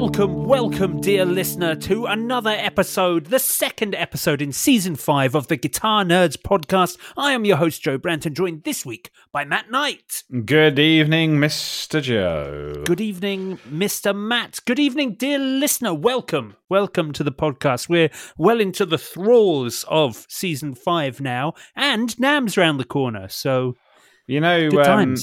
welcome, welcome, dear listener, to another episode, the second episode in season five of the Guitar Nerds podcast. I am your host, Joe Branton, joined this week by Matt Knight. Good evening, Mr. Joe. Good evening, Mr. Matt. Good evening, dear listener. Welcome, welcome to the podcast. We're well into the thralls of season five now, and NAMM's round the corner. So, You know, um,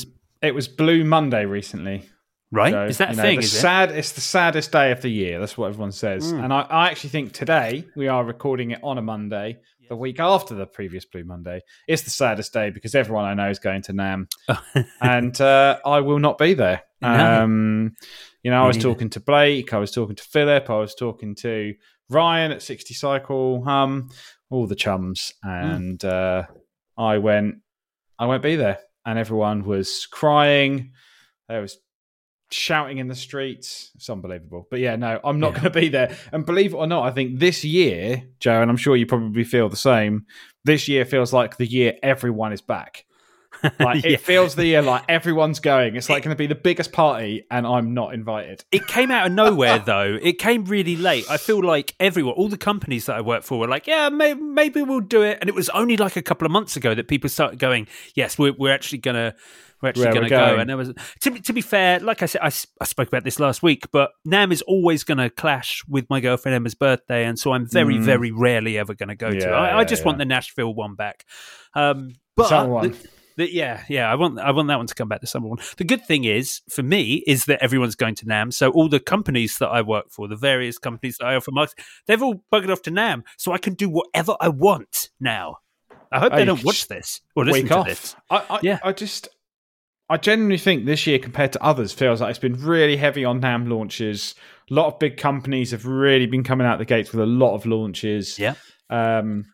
it was Blue Monday recently. Right? Is that a You know, thing? The Is it? sad, It's the saddest day of the year. That's what everyone says. Mm. And I, I actually think today we are recording it on a Monday, the week after the previous Blue Monday. It's the saddest day because everyone I know is going to NAMM, and uh, I will not be there. No. Um, you know, I was talking to Blake, I was talking to Philip, I was talking to Ryan at 60 Cycle, Hum, all the chums, Mm. and uh, I went, I won't be there, and everyone was crying. There was shouting in the streets. It's unbelievable. But yeah, no, I'm not Yeah. going to be there. And believe it or not, I think this year, Joe, and I'm sure you probably feel the same. This year feels like the year everyone is back. Like Yeah. it feels the year like everyone's going. It's like going to be the biggest party, and I'm not invited. It came out of nowhere, though. It came really late. I feel like everyone, all the companies that I work for, were like, "Yeah, may- maybe we'll do it." And it was only like a couple of months ago that people started going, "Yes, we're, we're actually gonna." We're actually going to go, and there was to be, to be fair. Like I said, I, I spoke about this last week, but NAMM is always going to clash with my girlfriend Emma's birthday, and so I'm very, Mm. very rarely ever going to go to. Yeah, it. I, I just yeah. want the Nashville one back. Um, but Summer one. the- the- yeah, yeah, I want I want that one to come back. The summer one. The good thing is for me is that everyone's going to NAMM. So all the companies that I work for, the various companies that I offer marketing, they've all buggered off to NAMM, so I can do whatever I want now. I hope they don't watch this or listen to off. this. I, I, Yeah. I just, I genuinely think this year compared to others feels like it's been really heavy on NAMM launches. A lot of big companies have really been coming out the gates with a lot of launches. Yeah. Um,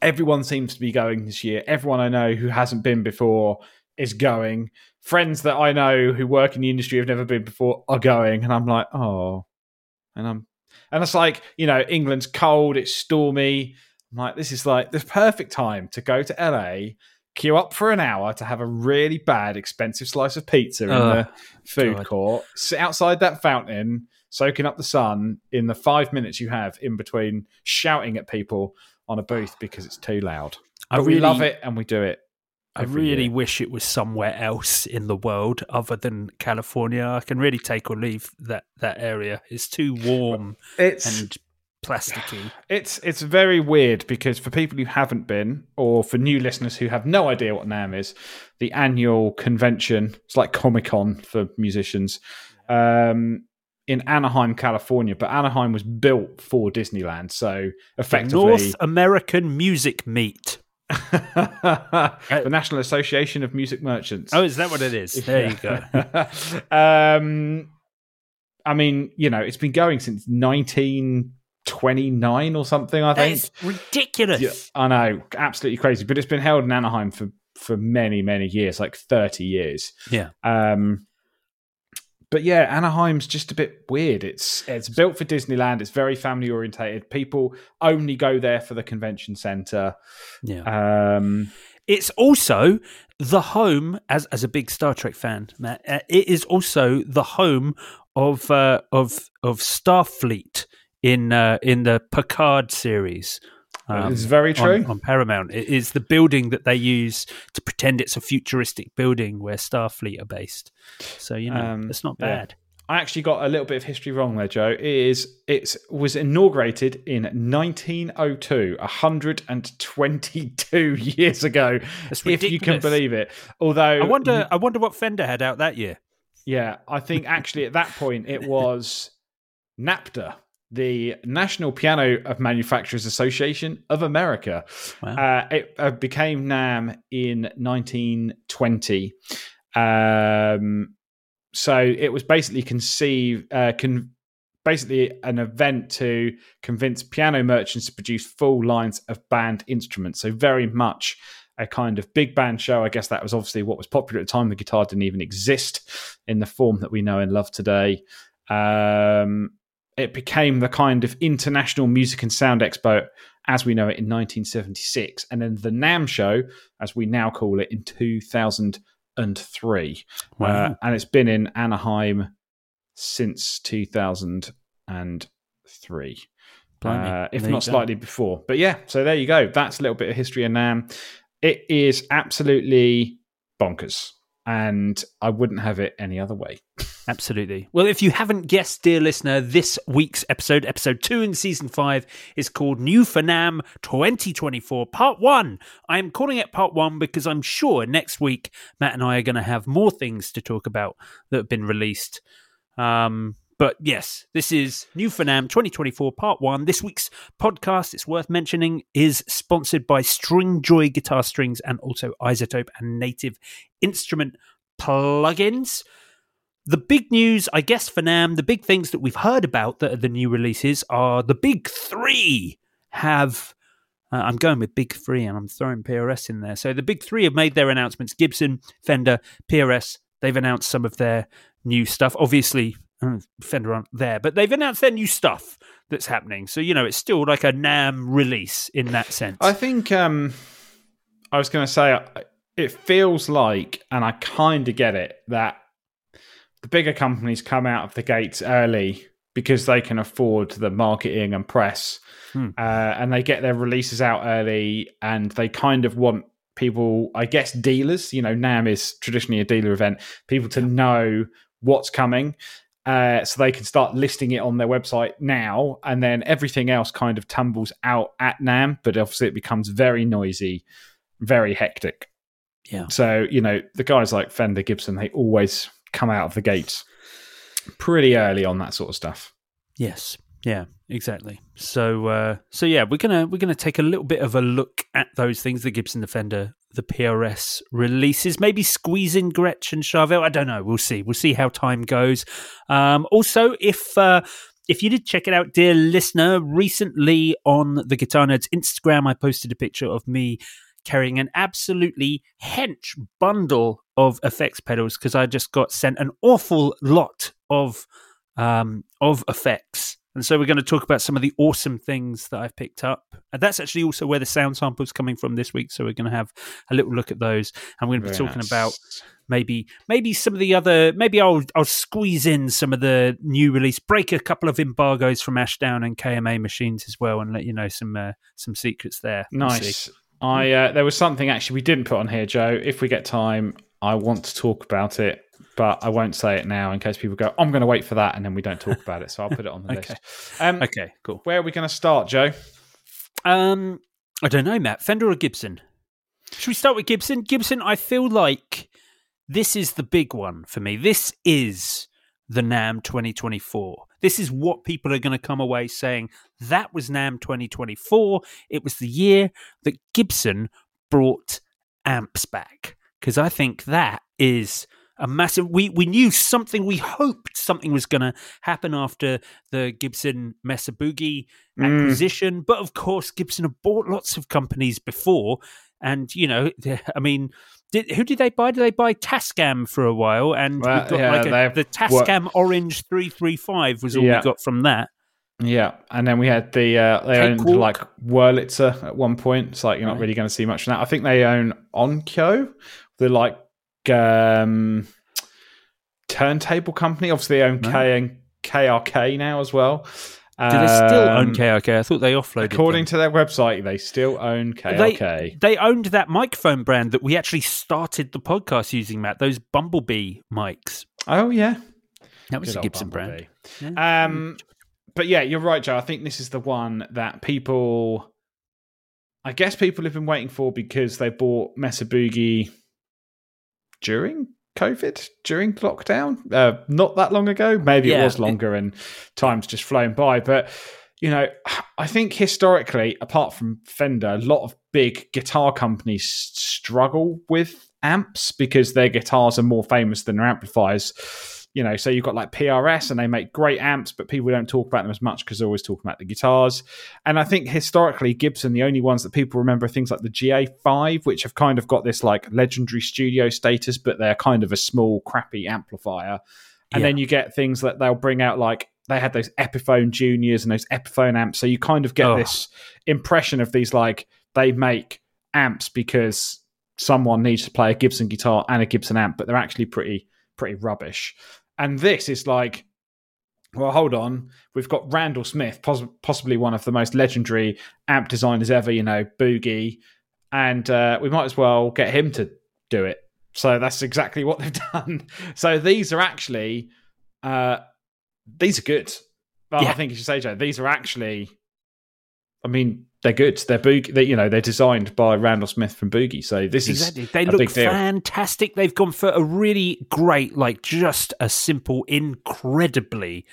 everyone seems to be going this year. Everyone I know who hasn't been before is going. Friends that I know who work in the industry have never been before are going, and I'm like, oh, and I'm, and it's like you know, England's cold, it's stormy. I'm like, this is like the perfect time to go to LA, queue up for an hour to have a really bad, expensive slice of pizza in Oh, the food God. court, sit outside that fountain, soaking up the sun in the five minutes you have in between shouting at people on a booth because it's too loud. I But we really- love it and we do it. I really year. wish it was somewhere else in the world other than California. I can really take or leave that that area. It's too warm It's and plasticky. It's it's very weird because for people who haven't been, or for new listeners who have no idea what NAMM is, the annual convention. It's like Comic Con for musicians. Um, in Anaheim, California, but Anaheim was built for Disneyland, so effectively North American Music Meet. the National Association of Music Merchants. Oh, is that what it is? There you go. um, I mean, you know, it's been going since 1929 or something. I think. Ridiculous. Yeah, I know, absolutely crazy. But it's been held in Anaheim for for many, many years, like 30 years. Yeah. Um, but yeah, Anaheim's just a bit weird. It's it's built for Disneyland. It's very family orientated. People only go there for the convention center. Yeah. Um, It's also the home, as as a big Star Trek fan, Matt. Uh, it is also the home of uh, of of Starfleet in uh, in the Picard series. Um, it's very true on, on, Paramount. It is the building that they use to pretend it's a futuristic building where Starfleet are based. So you know, um, it's not bad. Yeah. I actually got a little bit of history wrong there, Joe. It is it was inaugurated in 1902, 122 years ago, if you can believe it. Although I wonder, I wonder what Fender had out that year. Yeah, I think actually at that point it was NAPTA, the National Piano of Manufacturers Association of America. Wow. Uh, it uh, became NAMM in 1920. Um, so it was basically conceived, uh, con- basically an event to convince piano merchants to produce full lines of band instruments. So very much a kind of big band show. I guess that was obviously what was popular at the time. The guitar didn't even exist in the form that we know and love today. Um, it became the kind of international music and sound expo as we know it in 1976, and then the NAMM show, as we now call it, in 2003. Wow. Uh, and it's been in Anaheim since 2003. Uh, if not slightly before. But yeah, so there you go. That's a little bit of history of NAMM. It is absolutely bonkers, and I wouldn't have it any other way. Absolutely. Well, if you haven't guessed, dear listener, this week's episode, episode two in season five, is called New for NAMM 2024, part one. I am calling it part one because I'm sure next week Matt and I are going to have more things to talk about that have been released. Um, but yes, this is New for NAMM 2024 Part 1. This week's podcast, it's worth mentioning, is sponsored by Stringjoy Guitar Strings and also iZotope and Native Instrument plugins. The big news, I guess, for NAMM, the big things that we've heard about that are the new releases are the big three have. Uh, I'm going with big three and I'm throwing PRS in there. So the big three have made their announcements Gibson, Fender, PRS. They've announced some of their new stuff. Obviously, Fender aren't there, but they've announced their new stuff that's happening. So you know, it's still like a NAMM release in that sense. I think um, I was going to say it feels like, and I kind of get it that the bigger companies come out of the gates early because they can afford the marketing and press, hmm. uh, and they get their releases out early, and they kind of want people, I guess, dealers. You know, NAMM is traditionally a dealer event. People to know what's coming uh, so they can start listing it on their website now, and then everything else kind of tumbles out at NAMM. But obviously, it becomes very noisy, very hectic. Yeah. So you know, the guys like Fender, Gibson, they always come out of the gates pretty early on that sort of stuff. Yes. Yeah, exactly. So, uh, so yeah, we're gonna we're gonna take a little bit of a look at those things: the Gibson, the Fender, the PRS releases. Maybe squeeze in Gretsch and Charvel. I don't know. We'll see. We'll see how time goes. Um, also, if uh, if you did check it out, dear listener, recently on the Guitar Nerds Instagram, I posted a picture of me carrying an absolutely hench bundle of effects pedals because I just got sent an awful lot of um, of effects and so we're going to talk about some of the awesome things that I've picked up. And that's actually also where the sound sample is coming from this week. So we're going to have a little look at those. And we're going to be talking nice. about maybe maybe some of the other maybe I'll I'll squeeze in some of the new release, break a couple of embargoes from Ashdown and KMA machines as well, and let you know some uh, some secrets there. Nice. I uh, there was something actually we didn't put on here, Joe. If we get time, I want to talk about it but I won't say it now in case people go, I'm going to wait for that, and then we don't talk about it. So I'll put it on the okay. list. Um, okay, cool. Where are we going to start, Joe? Um, I don't know, Matt. Fender or Gibson? Should we start with Gibson? Gibson, I feel like this is the big one for me. This is the NAMM 2024. This is what people are going to come away saying. That was NAMM 2024. It was the year that Gibson brought amps back. Because I think that is a massive. We we knew something. We hoped something was going to happen after the Gibson Mesa Boogie mm. acquisition, mm. but of course, Gibson have bought lots of companies before, and you know, I mean. Did, who did they buy? Did they buy Tascam for a while? And well, we got yeah, like a, the Tascam Orange three three five was all yeah. we got from that. Yeah, and then we had the uh, they Cake owned Walk. like Wurlitzer at one point. It's like you're not right. really going to see much from that. I think they own Onkyo, the like um, turntable company. Obviously, they own K and KRK now as well. Do they still own Um, KRK? I thought they offloaded. According them. to their website, they still own KRK. They, they owned that microphone brand that we actually started the podcast using, Matt. Those Bumblebee mics. oh yeah, That was Good a Gibson Bumblebee. brand. Yeah. Um, but yeah, you're right, Joe. I think this is the one that people, I guess, people have been waiting for because they bought Mesa Boogie during COVID, during lockdown, uh, not that long ago. Maybe it was longer, and time's just flown by. But you know, I think historically, apart from Fender, a lot of big guitar companies struggle with amps because their guitars are more famous than their amplifiers. You know, so you've got like PRS and they make great amps, but people don't talk about them as much because they're always talking about the guitars. And I think historically, Gibson, the only ones that people remember are things like the GA5, which have kind of got this like legendary studio status, but they're kind of a small, crappy amplifier. And Yeah. then you get things that they'll bring out like they had those Epiphone Juniors and those Epiphone amps. So you kind of get Oh. this impression of these like they make amps because someone needs to play a Gibson guitar and a Gibson amp, but they're actually pretty pretty rubbish. And this is like, well, hold on, we've got Randall Smith, poss- possibly one of the most legendary amp designers ever. You know, Boogie, and uh, we might as well get him to do it. So that's exactly what they've done. So these are actually, uh, these are good. Well, Yeah. I think you should say, Joe, these are actually. I mean, they're good. They're boogie. They, you know, they're designed by Randall Smith from Boogie. So this Exactly. is They look fantastic. They've gone for a really great, like just a simple, incredibly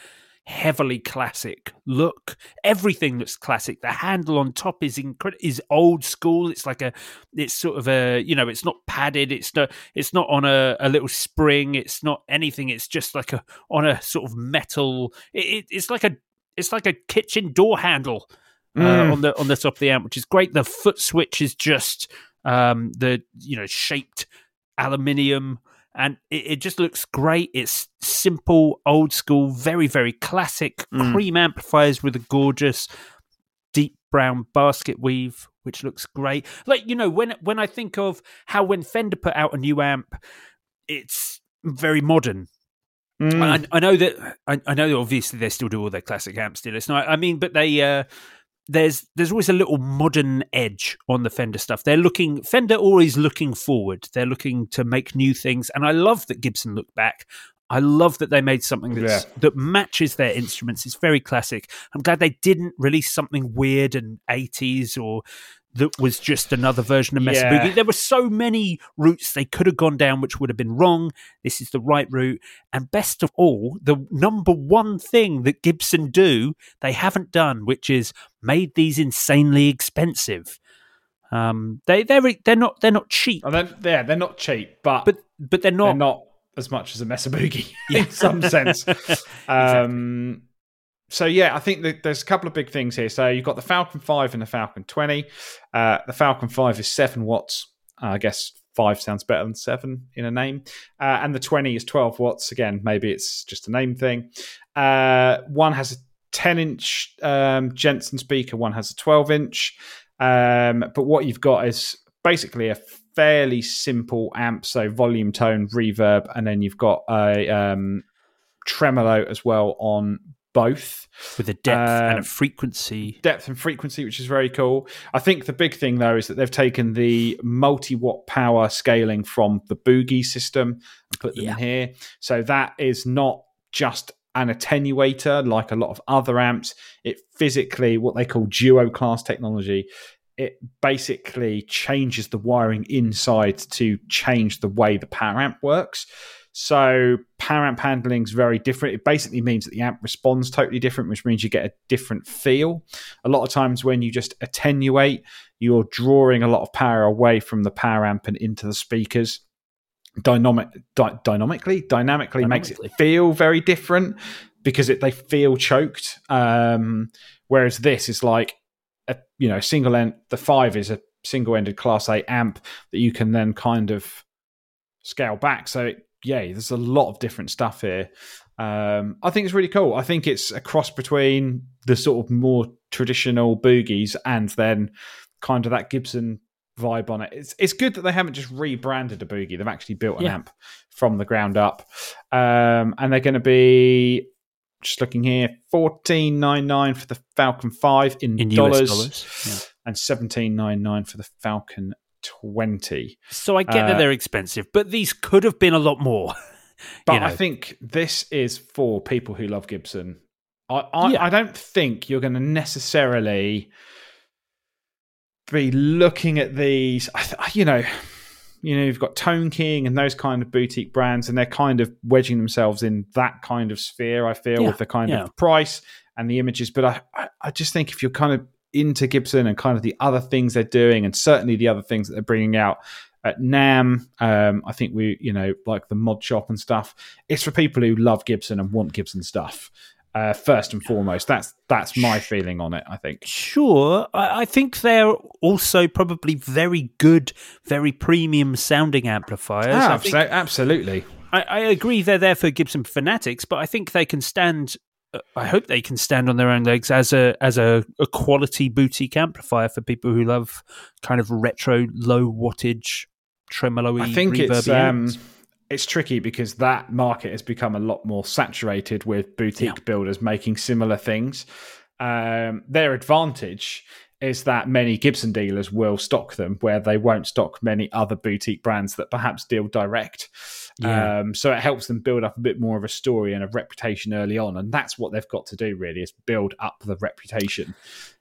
heavily classic look. Everything looks classic. The handle on top is incredible. Is old school. It's like a. It's sort of a. You know, it's not padded. It's not. It's not on a, a little spring. It's not anything. It's just like a on a sort of metal. It, it, it's like a. It's like a kitchen door handle Mm. on the on the top of the amp, which is great. The foot switch is just um, the you know shaped aluminium, and it, it just looks great. It's simple, old school, very very classic Mm. cream amplifiers with a gorgeous deep brown basket weave, which looks great. Like you know when when I think of how when Fender put out a new amp, it's very modern Mm. I, I know that I, I know that obviously they still do all their classic amps still. It's not. I mean, but they uh, there's there's always a little modern edge on the Fender stuff. They're looking Fender always looking forward. They're looking to make new things, and I love that Gibson looked back. I love that they made something that's, Yeah. that matches their instruments. It's very classic. I'm glad they didn't release something weird and 80s or that was just another version of Mesa Yeah. Boogie. There were so many routes they could have gone down, which would have been wrong. This is the right route. And best of all, the number one thing that Gibson do, they haven't done, which is made these insanely expensive. Um, they they're they're not they're not cheap, And then, yeah, they're not cheap, but, but but they're not. they're not as much as a Mesa Boogie in some sense. Um, so yeah, I think that there's a couple of big things here. So you've got the Falcon 5 and the Falcon 20. Uh, the Falcon 5 is 7 watts. Uh, I guess 5 sounds better than 7 in a name. Uh, and the 20 is 12 watts. Again, maybe it's just a name thing. Uh, one has a 10 inch um, Jensen speaker, one has a 12 inch. Um, but what you've got is basically a fairly simple amp, so volume, tone, reverb, and then you've got a um, tremolo as well on both with a depth and Um, a frequency. depth and frequency, which is very cool. I think the big thing though is that they've taken the multi watt power scaling from the Boogie system and put them Yeah. in here. So that is not just an attenuator like a lot of other amps. It physically, what they call duo class technology, it basically changes the wiring inside to change the way the power amp works. So power amp handling is very different. It basically means that the amp responds totally different, which means you get a different feel. A lot of times when you just attenuate, you're drawing a lot of power away from the power amp and into the speakers. Dynamic, dy- dynamically, dynamically makes it feel very different because it, they feel choked. Um, whereas this is like a you know single end. The five is a single-ended Class A amp that you can then kind of scale back. So yeah, there's a lot of different stuff here. Um, I think it's really cool. I think it's a cross between the sort of more traditional boogies and then kind of that Gibson vibe on it. It's it's good that they haven't just rebranded a boogie. They've actually built an Yeah. amp from the ground up, um, and they're going to be just looking here, fourteen nine nine for the Falcon Five in, In dollars, dollars, yeah. and seventeen nine nine for the Falcon Twenty. So I get that Uh, they're expensive, but these could have been a lot more. But You know. I think this is for people who love Gibson. I I, Yeah. I don't think you're going to necessarily be looking at these. You know, you know, you've got Tone King and those kind of boutique brands, and they're kind of wedging themselves in that kind of sphere. I feel Yeah, with the kind yeah. of price and the images. But I, I, I just think if you're kind of into Gibson and kind of the other things they're doing, and certainly the other things that they're bringing out at NAMM, um, I think we, you know, like the mod shop and stuff. It's for people who love Gibson and want Gibson stuff. Uh, first and foremost, that's that's my feeling on it. I think. Sure, I, I think they're also probably very good, very premium sounding amplifiers. I, think- absolutely. I, I agree they're there for Gibson fanatics, but I think they can stand. I hope they can stand on their own legs as a as a, a quality boutique amplifier for people who love kind of retro, low wattage, tremolo. I think it's um, it's tricky because that market has become a lot more saturated with boutique Yeah. builders making similar things. Um, their advantage is that many Gibson dealers will stock them, where they won't stock many other boutique brands that perhaps deal direct. Yeah. Um, so it helps them build up a bit more of a story and a reputation early on, and that's what they've got to do. Really, is build up the reputation.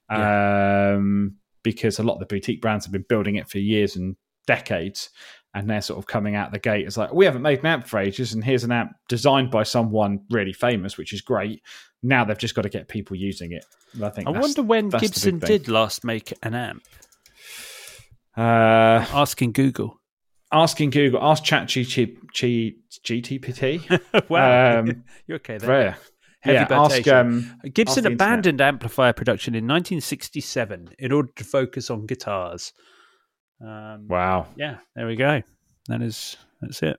Um, because a lot of the boutique brands have been building it for years and decades, and they're sort of coming out the gate as like, we haven't made an amp for ages, and here's an amp designed by someone really famous, which is great. Now they've just got to get people using it. I think. I wonder when Gibson did last make an amp. Uh, Asking Google. Asking Google, ask Chat GTPT. wow, Um, you're okay there. Rare. Heavy yeah, ask um, Gibson ask the internet. abandoned amplifier production in 1967 in order to focus on guitars. Um, Wow, Yeah, there we go. That is that's it.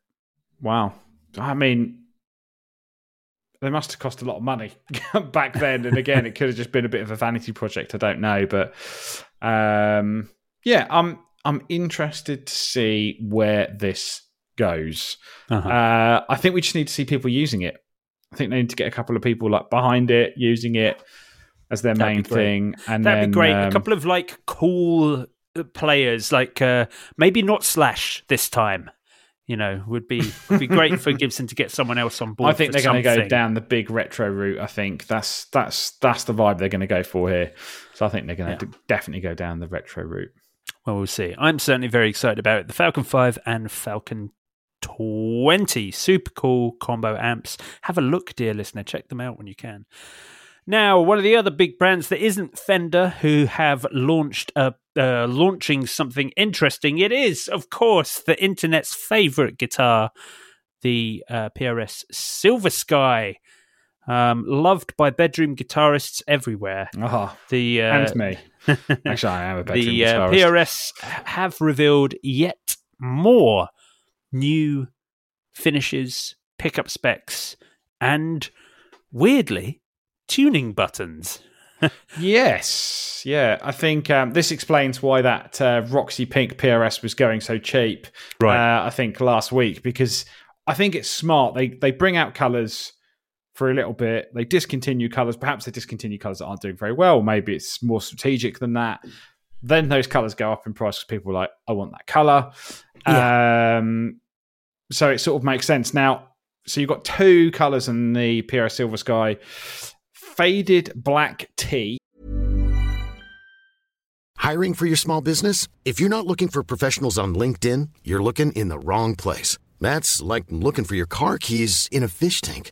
wow. I mean, they must have cost a lot of money back then. And again, it could have just been a bit of a vanity project. I don't know, but um, yeah, I'm I'm interested to see where this goes. Uh-huh. Uh, I think we just need to see people using it. I think they need to get a couple of people like behind it, using it as their That'd main thing. And That'd then, be great. um, a couple of like cool uh, players, like uh, maybe not Slash this time. You know, would be would be great for Gibson to get someone else on board. I think they're going to go down the big retro route. I think that's that's that's the vibe they're going to go for here. So I think they're going to definitely go down the retro route. Well, we'll see. I'm certainly very excited about it. The Falcon 5 and Falcon 20. Super cool combo amps. Have a look, dear listener. Check them out when you can. Now, one of the other big brands that isn't Fender, who have launched a uh, launching something interesting. It is, of course, the internet's favorite guitar, the uh, PRS Silver Sky, um, loved by bedroom guitarists everywhere. Ah, The uh, and me. Actually, I am a bedroom the uh. PRS have revealed yet more new finishes, pickup specs, and weirdly, tuning buttons. Yes, yeah. I think um, this explains why that uh, Roxy Pink PRS was going so cheap. Right. Uh, I think last week because I think it's smart. They they bring out colors for a little bit. They discontinue colors. Perhaps they discontinue colors that aren't doing very well. Maybe it's more strategic than that. Then those colors go up in price because people are like, I want that color. Um, so it sort of makes sense now. So you've got two colors in the PRS Silver Sky faded black tea. Hiring for your small business? If you're not looking for professionals on LinkedIn, you're looking in the wrong place. That's like looking for your car keys in a fish tank.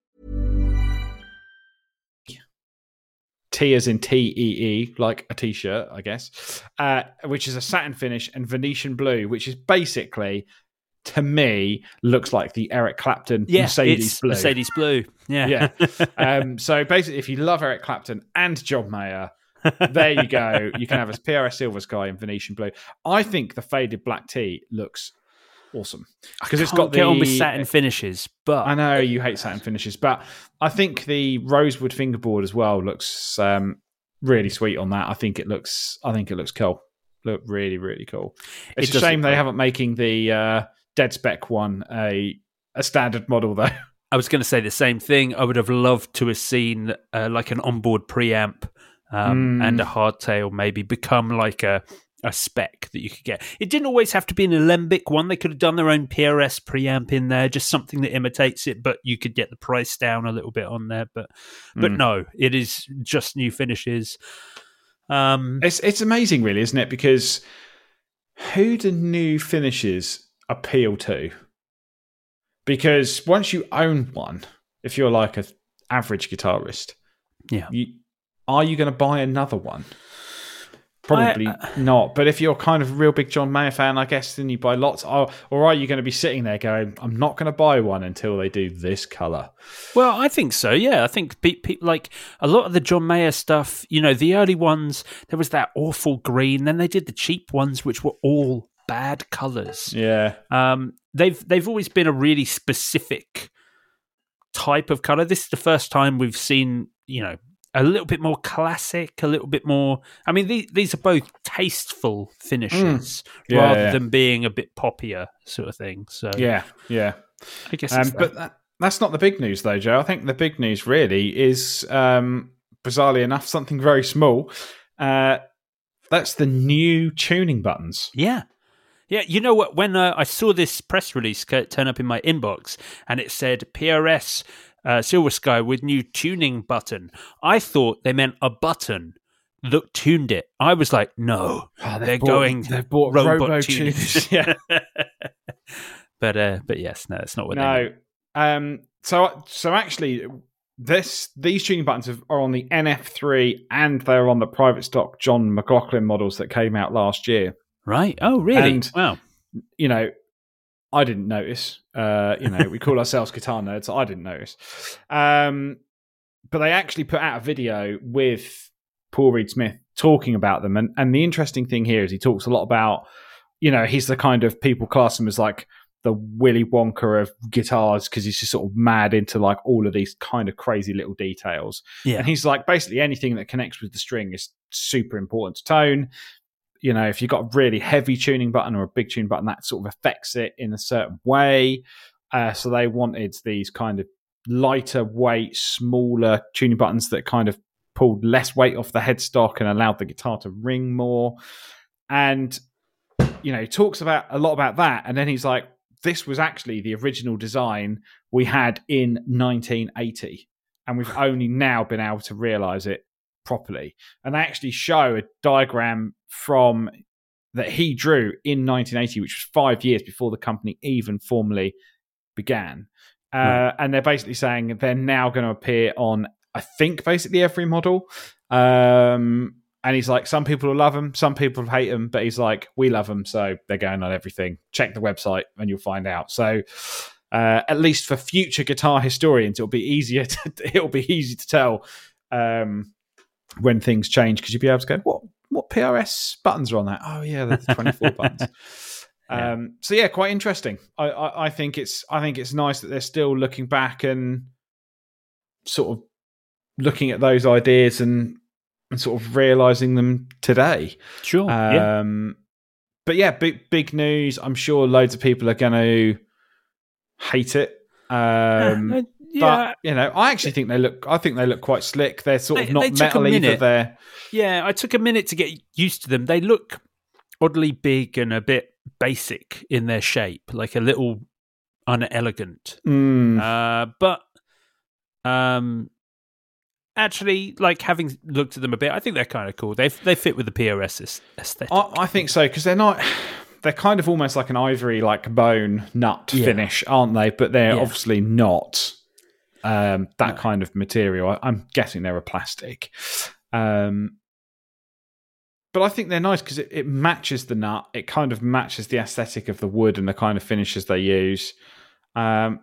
T as in T E E, like a t shirt, I guess, uh, which is a satin finish, and Venetian blue, which is basically, to me, looks like the Eric Clapton Yeah, Mercedes it's blue. Mercedes Blue. Yeah. Yeah. um, so basically, if you love Eric Clapton and John Mayer, there you go. You can have a PRS Silver Sky in Venetian blue. I think the faded black tee looks awesome because it's got the on with satin finishes, but I know you hate satin finishes, but I think the rosewood fingerboard as well looks um, really sweet on that. I think it looks. I think it looks cool. Look really, really cool. It's It a shame they cool. haven't making the uh, dead spec one a a standard model though. I was going to say the same thing. I would have loved to have seen uh, like an onboard preamp um, Mm. and a hardtail maybe become like a a spec that you could get. It didn't always have to be an alembic one. They could have done their own PRS preamp in there, just something that imitates it, but you could get the price down a little bit on there. But but Mm. no, it is just new finishes. Um, It's it's amazing, really, isn't it? Because who do new finishes appeal to? Because once you own one, if you're like an average guitarist, Yeah. you, are you going to buy another one? Probably I- uh, not. But if you're kind of a real big John Mayer fan, I guess then you buy lots. Or, or are you going to be sitting there going, "I'm not going to buy one until they do this color"? Well, I think so. Yeah, I think pe- pe- like a lot of the John Mayer stuff. You know, the early ones there was that awful green. Then they did the cheap ones, which were all bad colors. Yeah, Um, they've they've always been a really specific type of color. This is the first time we've seen you know a little bit more classic, a little bit more. I mean, these these are both tasteful finishes Yeah, rather yeah. than being a bit poppier sort of thing. So yeah, yeah. I guess. Um, it's but that, that's not the big news, though, Joe. I think the big news really is, um, bizarrely enough, something very small. Uh, that's the new tuning buttons. Yeah. Yeah, you know what? When uh, I saw this press release turn up in my inbox and it said PRS uh, Silver Sky with new tuning button, I thought they meant a button that tuned it. I was like, no, Oh, they're bought- going they've bought robot robo tuning. tuners. Yeah. but uh, but yes, no, it's not what they no. Um, so so actually, this these tuning buttons have, are on the NF3 and they're on the private stock John McLaughlin models that came out last year. Right? Oh, really? And- wow. you know, I didn't notice. Uh, you know, we call ourselves guitar nerds. I didn't notice. Um, but they actually put out a video with Paul Reed Smith talking about them. And, and the interesting thing here is he talks a lot about, you know, he's the kind of people class him as like the Willy Wonka of guitars because he's just sort of mad into like all of these kind of crazy little details. Yeah. And he's like, basically anything that connects with the string is super important to tone. You know, if you've got a really heavy tuning button or a big tuning button, that sort of affects it in a certain way. Uh, so they wanted these kind of lighter weight, smaller tuning buttons that kind of pulled less weight off the headstock and allowed the guitar to ring more. And you know, talks about a lot about that, and then he's like, "This was actually the original design we had in 1980, and we've only now been able to realize it properly." And they actually show a diagram from that he drew in 1980, which was five years before the company even formally began. Uh, And they're basically saying they're now going to appear on, I think, basically every model. Um, and he's like, some people will love them, some people hate them, but he's like, we love them, so they're going on everything. Check the website and you'll find out. So, uh, at least for future guitar historians, it'll be easier. To, it'll be easy to tell um, when things change because you'll be able to go, what what PRS buttons are on that? Oh yeah, the 24 buttons. Yeah. Um, so yeah, quite interesting. I, I, I think it's I think it's nice that they're still looking back and sort of looking at those ideas and and sort of realizing them today. Sure. yeah. Um, but yeah, big big news. I'm sure loads of people are going to hate it. Um, Uh, yeah, But you know, I actually think they look. I think they look quite slick. They're sort They- of not metal either. They're yeah. I took a minute to get used to them. They look oddly big and a bit basic in their shape, like a little unelegant. mm, Uh, but um, actually, like having looked at them a bit, I think they're kind of cool. They they fit with the PRS aesthetic. I, I think so because they're not. They're kind of almost like an ivory, like bone nut Yeah. finish, aren't they? But they're Yeah. obviously not um, that kind of material. I, I'm guessing they're a plastic. Um, but I think they're nice because it, it matches the nut. It kind of matches the aesthetic of the wood and the kind of finishes they use. Um,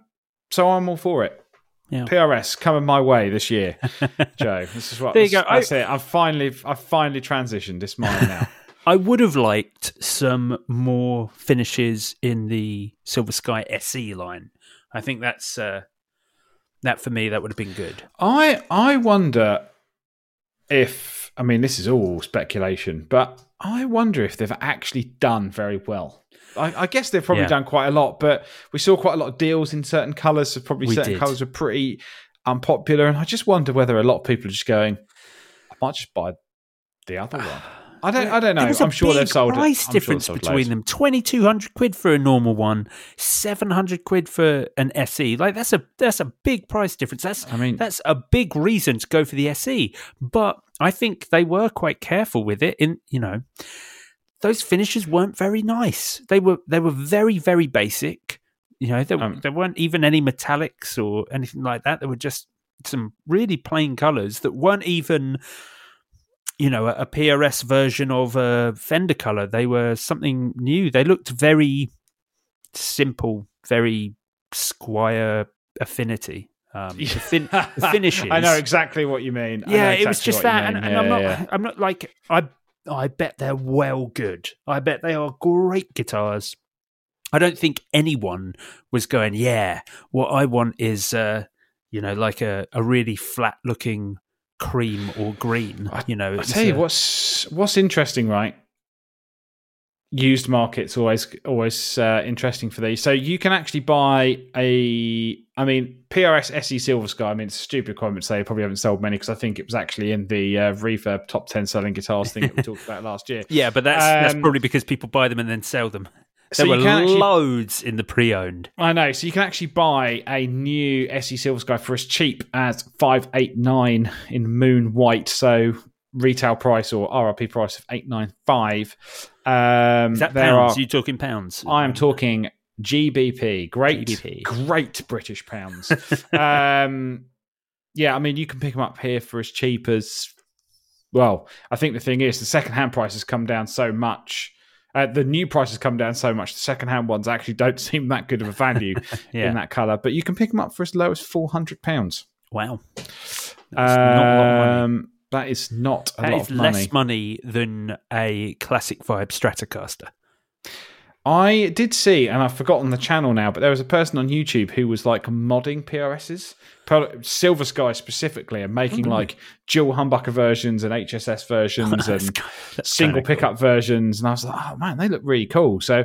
so I'm all for it. Yeah. PRS coming my way this year, Joe. This is what. There you go. That's I- it. I've finally, I've finally transitioned. It's mine now. I would have liked some more finishes in the Silver Sky SE line. I think that's uh, that for me. That would have been good. I I wonder if I mean this is all speculation, but I wonder if they've actually done very well. I, I guess they've probably Yeah. done quite a lot, but we saw quite a lot of deals in certain colours. So probably We certain did. colours are pretty unpopular, and I just wonder whether a lot of people are just going, I might just buy the other one. I don't. I don't know. There was a I'm sure they've sold. price I'm difference sold between loads. them: twenty two hundred quid for a normal one, seven hundred quid for an SE. Like that's a that's a big price difference. That's I mean- that's a big reason to go for the SE. But I think they were quite careful with it. In you know, those finishes weren't very nice. They were they were very very basic. You know, there, Um, there weren't even any metallics or anything like that. There were just some really plain colours that weren't even you know, a, PRS version of a Fender color. They were something new. They looked very simple, very Squier affinity. Um, the, fin- the finishes. I know exactly what you mean. Yeah, it was just that, and, and Yeah, I'm not. yeah. I'm not like I. I bet they're well good. I bet they are great guitars. I don't think anyone was going. Yeah, what I want is, uh, you know, like a, a really flat looking cream or green. You know, I tell you a- what's what's interesting, right? Used markets always always uh, interesting for these. So you can actually buy a, I mean, PRS SE Silver Sky. I mean, it's a stupid comment to say. Probably haven't sold many because I think it was actually in the uh, Reverb top ten selling guitars thing that we talked about last year. Yeah, but that's that's Um, probably because people buy them and then sell them. So There you were can actually- loads in the pre-owned. I know. So you can actually buy a new SE Silver Sky for as cheap as five eight nine in moon white. So retail price or RRP price of eight nine five. Um, Is that pounds? are- you talking pounds? I am talking GBP. Great, GBP. great British pounds. um, yeah, I mean, you can pick them up here for as cheap as. Well, I think the thing is, the second-hand prices come down so much. Uh, the new prices come down so much. The second-hand ones actually don't seem that good of a value Yeah. in that color. But you can pick them up for as low as four hundred pounds. Wow, That's not a lot of money. Um, that is not a That lot of money. less money than a classic vibe Stratocaster. I did see, and I've forgotten the channel now, but there was a person on YouTube who was like modding PRSs, Silver Sky specifically, and making like dual humbucker versions and HSS versions and single cool. pickup versions. And I was like, oh man, they look really cool. So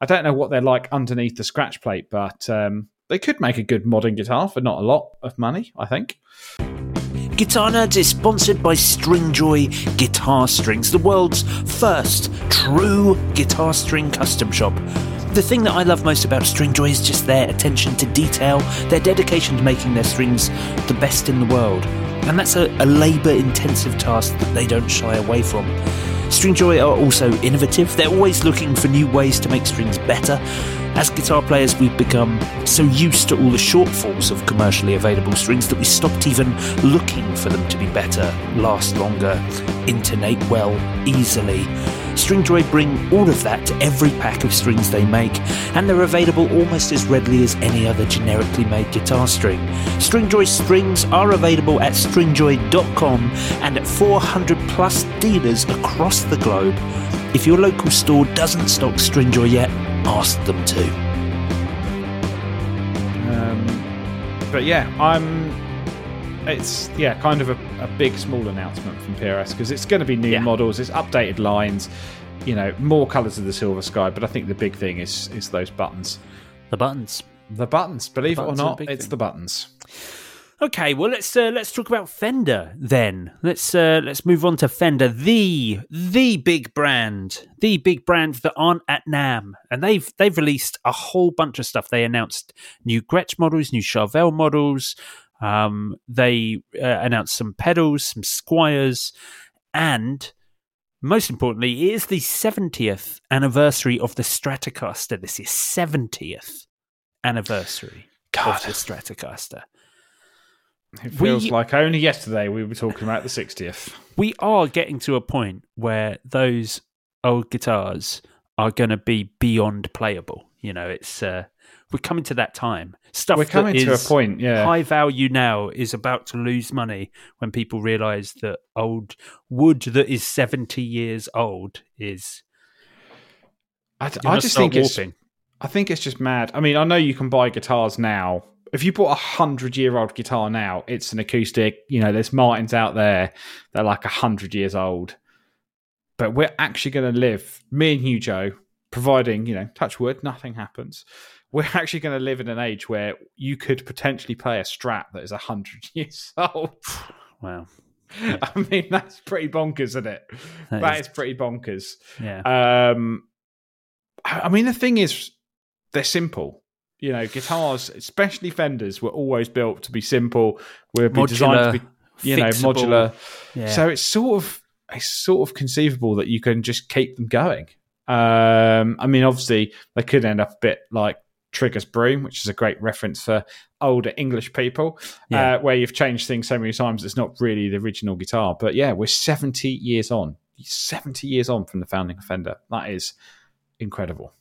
I don't know what they're like underneath the scratch plate, but um, they could make a good modding guitar for not a lot of money, I think. Guitar Nerds is sponsored by Stringjoy Guitar Strings, the world's first true guitar string custom shop. The thing that I love most about Stringjoy is just their attention to detail, their dedication to making their strings the best in the world. And that's a, a labour intensive task that they don't shy away from. Stringjoy are also innovative, they're always looking for new ways to make strings better. As guitar players, we've become so used to all the shortfalls of commercially available strings that we stopped even looking for them to be better, last longer, intonate well, easily. Stringjoy bring all of that to every pack of strings they make, and they're available almost as readily as any other generically made guitar string. Stringjoy strings are available at stringjoy.com and at 400 plus dealers across the globe. If your local store doesn't stock Stringjoy yet, ask them to. Um, but yeah, I'm. It's yeah, kind of a, a big small announcement from PRS because it's going to be new Yeah. models, it's updated lines. you know, more colours of the silver sky. But I think the big thing is is those buttons. The buttons. The buttons. Believe buttons it or not, it's thing. the buttons. Okay, well let's uh, let's talk about Fender then. Let's uh, let's move on to Fender, the the big brand, the big brand that aren't at NAMM, and they've they've released a whole bunch of stuff. They announced new Gretsch models, new Charvel models. Um, they uh, announced some pedals, some Squiers, and most importantly, it is the 70th anniversary of the Stratocaster. This is 70th anniversary God. of the Stratocaster. It feels We- like only yesterday we were talking about the 60th. we are getting to a point where those old guitars are going to be beyond playable. You know, it's uh, we're coming to that time. Stuff We're coming that to a point, yeah. High value now is about to lose money when people realise that old wood that is seventy years old is. I, I just think it's warping. I think it's just mad. I mean, I know you can buy guitars now. If you bought a hundred year old guitar now, it's an acoustic. You know, there's Martins out there that are like a hundred years old. But we're actually going to live, me and you, Joe, providing you know, touch wood, nothing happens. We're actually going to live in an age where you could potentially play a Strat that is a hundred years old. Wow. I mean, that's pretty bonkers, isn't it? That that is- is pretty bonkers. Yeah. Um, I mean, the thing is, they're simple. You know, guitars, especially Fenders, were always built to be simple. Were be designed to be, you know, modular. Yeah. So it's sort of it's sort of conceivable that you can just keep them going. Um, I mean, obviously, they could end up a bit like Trigger's Broom, which is a great reference for older English people, Yeah. uh, where you've changed things so many times it's not really the original guitar. But yeah, we're 70 years on. 70 years on from the founding of Fender. That is incredible.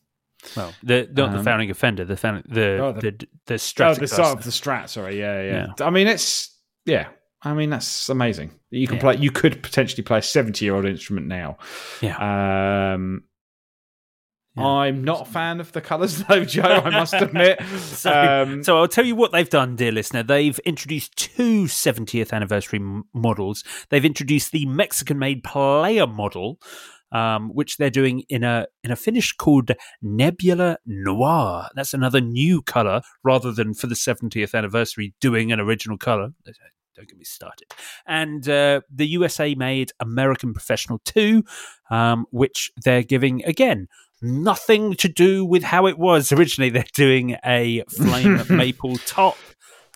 Well, the not the Um, founding of Fender, the found, the, Oh, the the- the Oh, the start of the Strat. Sorry, yeah, yeah, I mean, it's yeah. I mean, that's amazing. You can Yeah. play. You could potentially play a seventy-year-old instrument now. yeah. Um, Yeah. I'm not a fan of the colours, though, Joe. I must admit. So, um, so I'll tell you what they've done, dear listener. They've introduced two 70th anniversary m- models. They've introduced the Mexican-made player model, um, which they're doing in a in a finish called Nebula Noir. That's another new color, rather than for the 70th anniversary doing an original color. Don't get me started. And uh, the USA made American Professional 2, um, which they're giving again nothing to do with how it was originally. They're doing a flame maple top.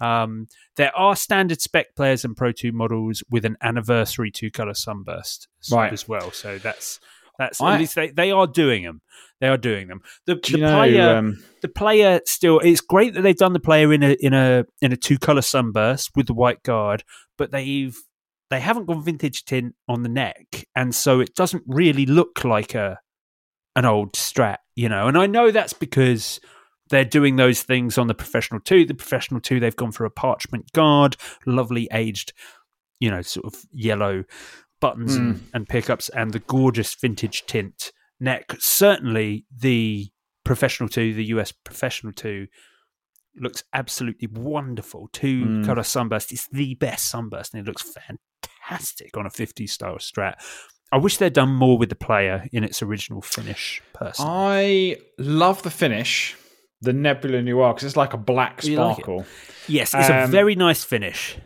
Um, there are standard spec players and Pro 2 models with an anniversary two color sunburst Right. as well. So that's that's I- at least they, they are doing them. They are doing them. The, the know? player um, the player still it's great that they've done the player in a in a in a two color sunburst with the white guard, but they've they haven't gone vintage tint on the neck, and so it doesn't really look like a an old strat, you know. And I know that's because they're doing those things on the professional two. The professional two, they've gone for a parchment guard, lovely aged, you know, sort of yellow buttons and, and pickups, and the gorgeous vintage tint neck. Certainly, the professional two, the US professional two, looks absolutely wonderful. Two Mm. color sunburst. It's the best sunburst, and it looks fantastic on a 50 style strat. I wish they'd done more with the player in its original finish. Personally, I love the finish, the Nebula Noir, because it's like a black You like it? sparkle. yes, it's a um, very nice finish.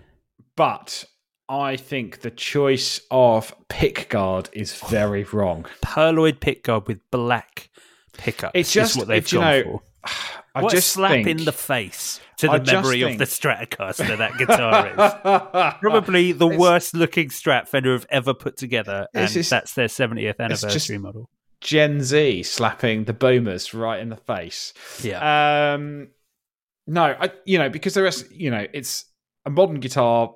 but I think the choice of pickguard is very wrong. Pearloid pickguard with black pickups. It's just is what they've you gone know, for. I what a just slap think, in the face to the just memory of think- the Stratocaster that guitar is. Probably the worst looking Strat Fender have ever put together, and just- that's their 70th anniversary just- model. Gen Z slapping the boomers right in the face. Yeah. Um, no, I, you know, because there is, you know, it's a modern guitar,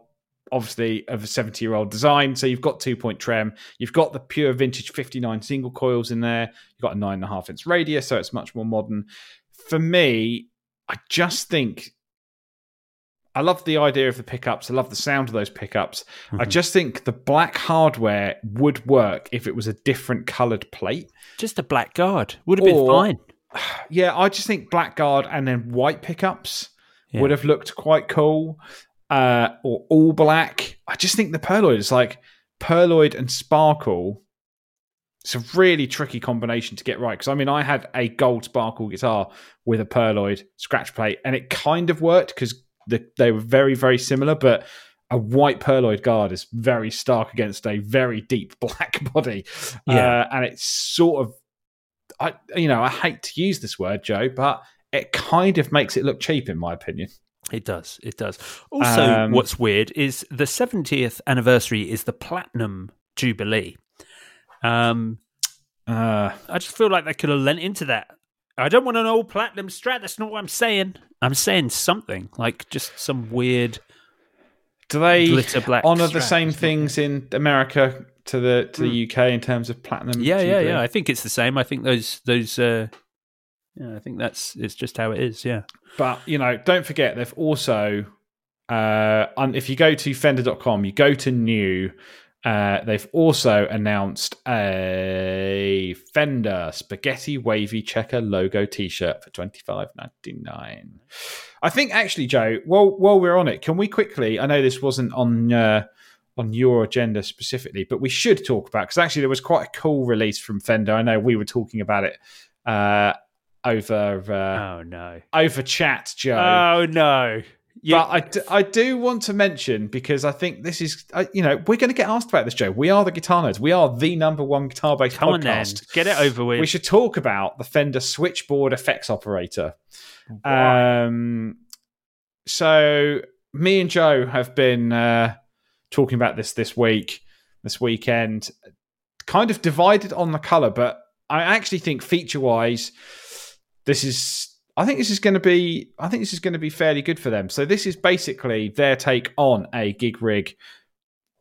obviously of a seventy-year-old design. So you've got two-point trem, you've got the pure vintage fifty-nine single coils in there. You've got a nine and a half inch radius, so it's much more modern. For me, I just think. I love the idea of the pickups. I love the sound of those pickups. I just think the black hardware would work if it was a different coloured plate. Just a black guard would have been fine. Yeah, I just think black guard and then white pickups Yeah. would have looked quite cool. Uh, or all black. I just think the pearloid is like pearloid and sparkle it's a really tricky combination to get right. Because I mean, I had a gold sparkle guitar with a pearloid scratch plate, and it kind of worked because the, they were very, very similar. But a white pearloid guard is very stark against a very deep black body, Yeah. uh, and it's sort of, I you know, I hate to use this word, Joe, but it kind of makes it look cheap, in my opinion. It does. It does. Also, Um, what's weird is the 70th anniversary is the platinum jubilee. Um, Uh, I just feel like they could have lent into that. I don't want an old platinum strat. That's not what I'm saying. I'm saying something like just some weird. do they Glitter black honor the same things in America to the to the UK in terms of platinum? Yeah, yeah, yeah. I think it's the same. I think those those. Uh, yeah, I think that's it's just how it is. Yeah. But you know, don't forget they've also uh if you go to fender.com, you go to new uh, they've also announced a Fender Spaghetti Wavy Checker logo T-shirt for twenty five ninety nine. I think actually, Joe, while while we're on it, can we quickly? I know this wasn't on uh, on your agenda specifically, but we should talk about because actually there was quite a cool release from Fender. I know we were talking about it uh, over uh, Oh no. over chat, Joe. Oh no. You- But I do, I do want to mention because I think this is, uh, you know, we're going to get asked about this, Joe. We are the guitar nerds. We are the number one guitar based come on then, podcast. get it over with. We should talk about the Fender switchboard effects operator. Um, so me and Joe have been uh, talking about this this week, this weekend, kind of divided on the color, but I actually think feature wise, this is. I think this is going to be. I think this is going to be fairly good for them. So this is basically their take on a gig rig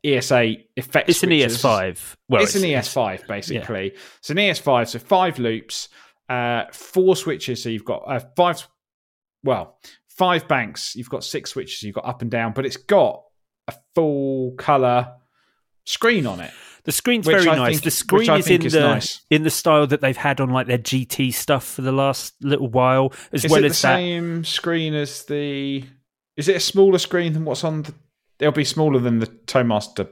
ESA effect. it's an. ES5. Well, it's, an ES5 basically. It's an ES5, so five loops, uh, four switches. So you've got uh, five, well, five banks. You've got six switches. You've got up and down, but it's got a full color screen on it. The screen's Which very I nice. think- the screen is in is the nice. in the style that they've had on like their GT stuff for the last little while, as Is well it as the that. same screen as the? Is it a smaller screen than what's on the? It'll be smaller than the ToneMaster.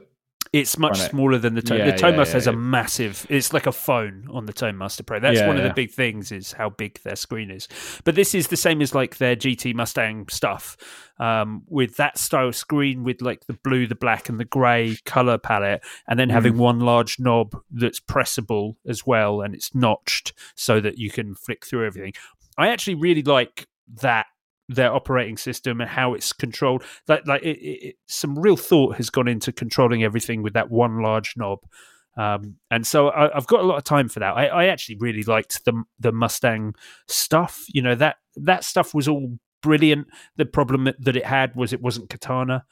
It's much smaller than the Tone. Yeah, the Tone yeah, Master yeah, has a massive. It's like a phone on the Tone Master Pro. That's one of the big things is how big their screen is. But this is the same as like their GT Mustang stuff, um, with that style screen with like the blue, the black, and the grey color palette, and then having Mm. one large knob that's pressable as well, and it's notched so that you can flick through everything. I actually really like that their operating system and how it's controlled. Like, like it, it, some real thought has gone into controlling everything with that one large knob. Um, and so I, I've got a lot of time for that. I, I actually really liked the the Mustang stuff. You know that that stuff was all brilliant. The problem that it had was it wasn't Katana,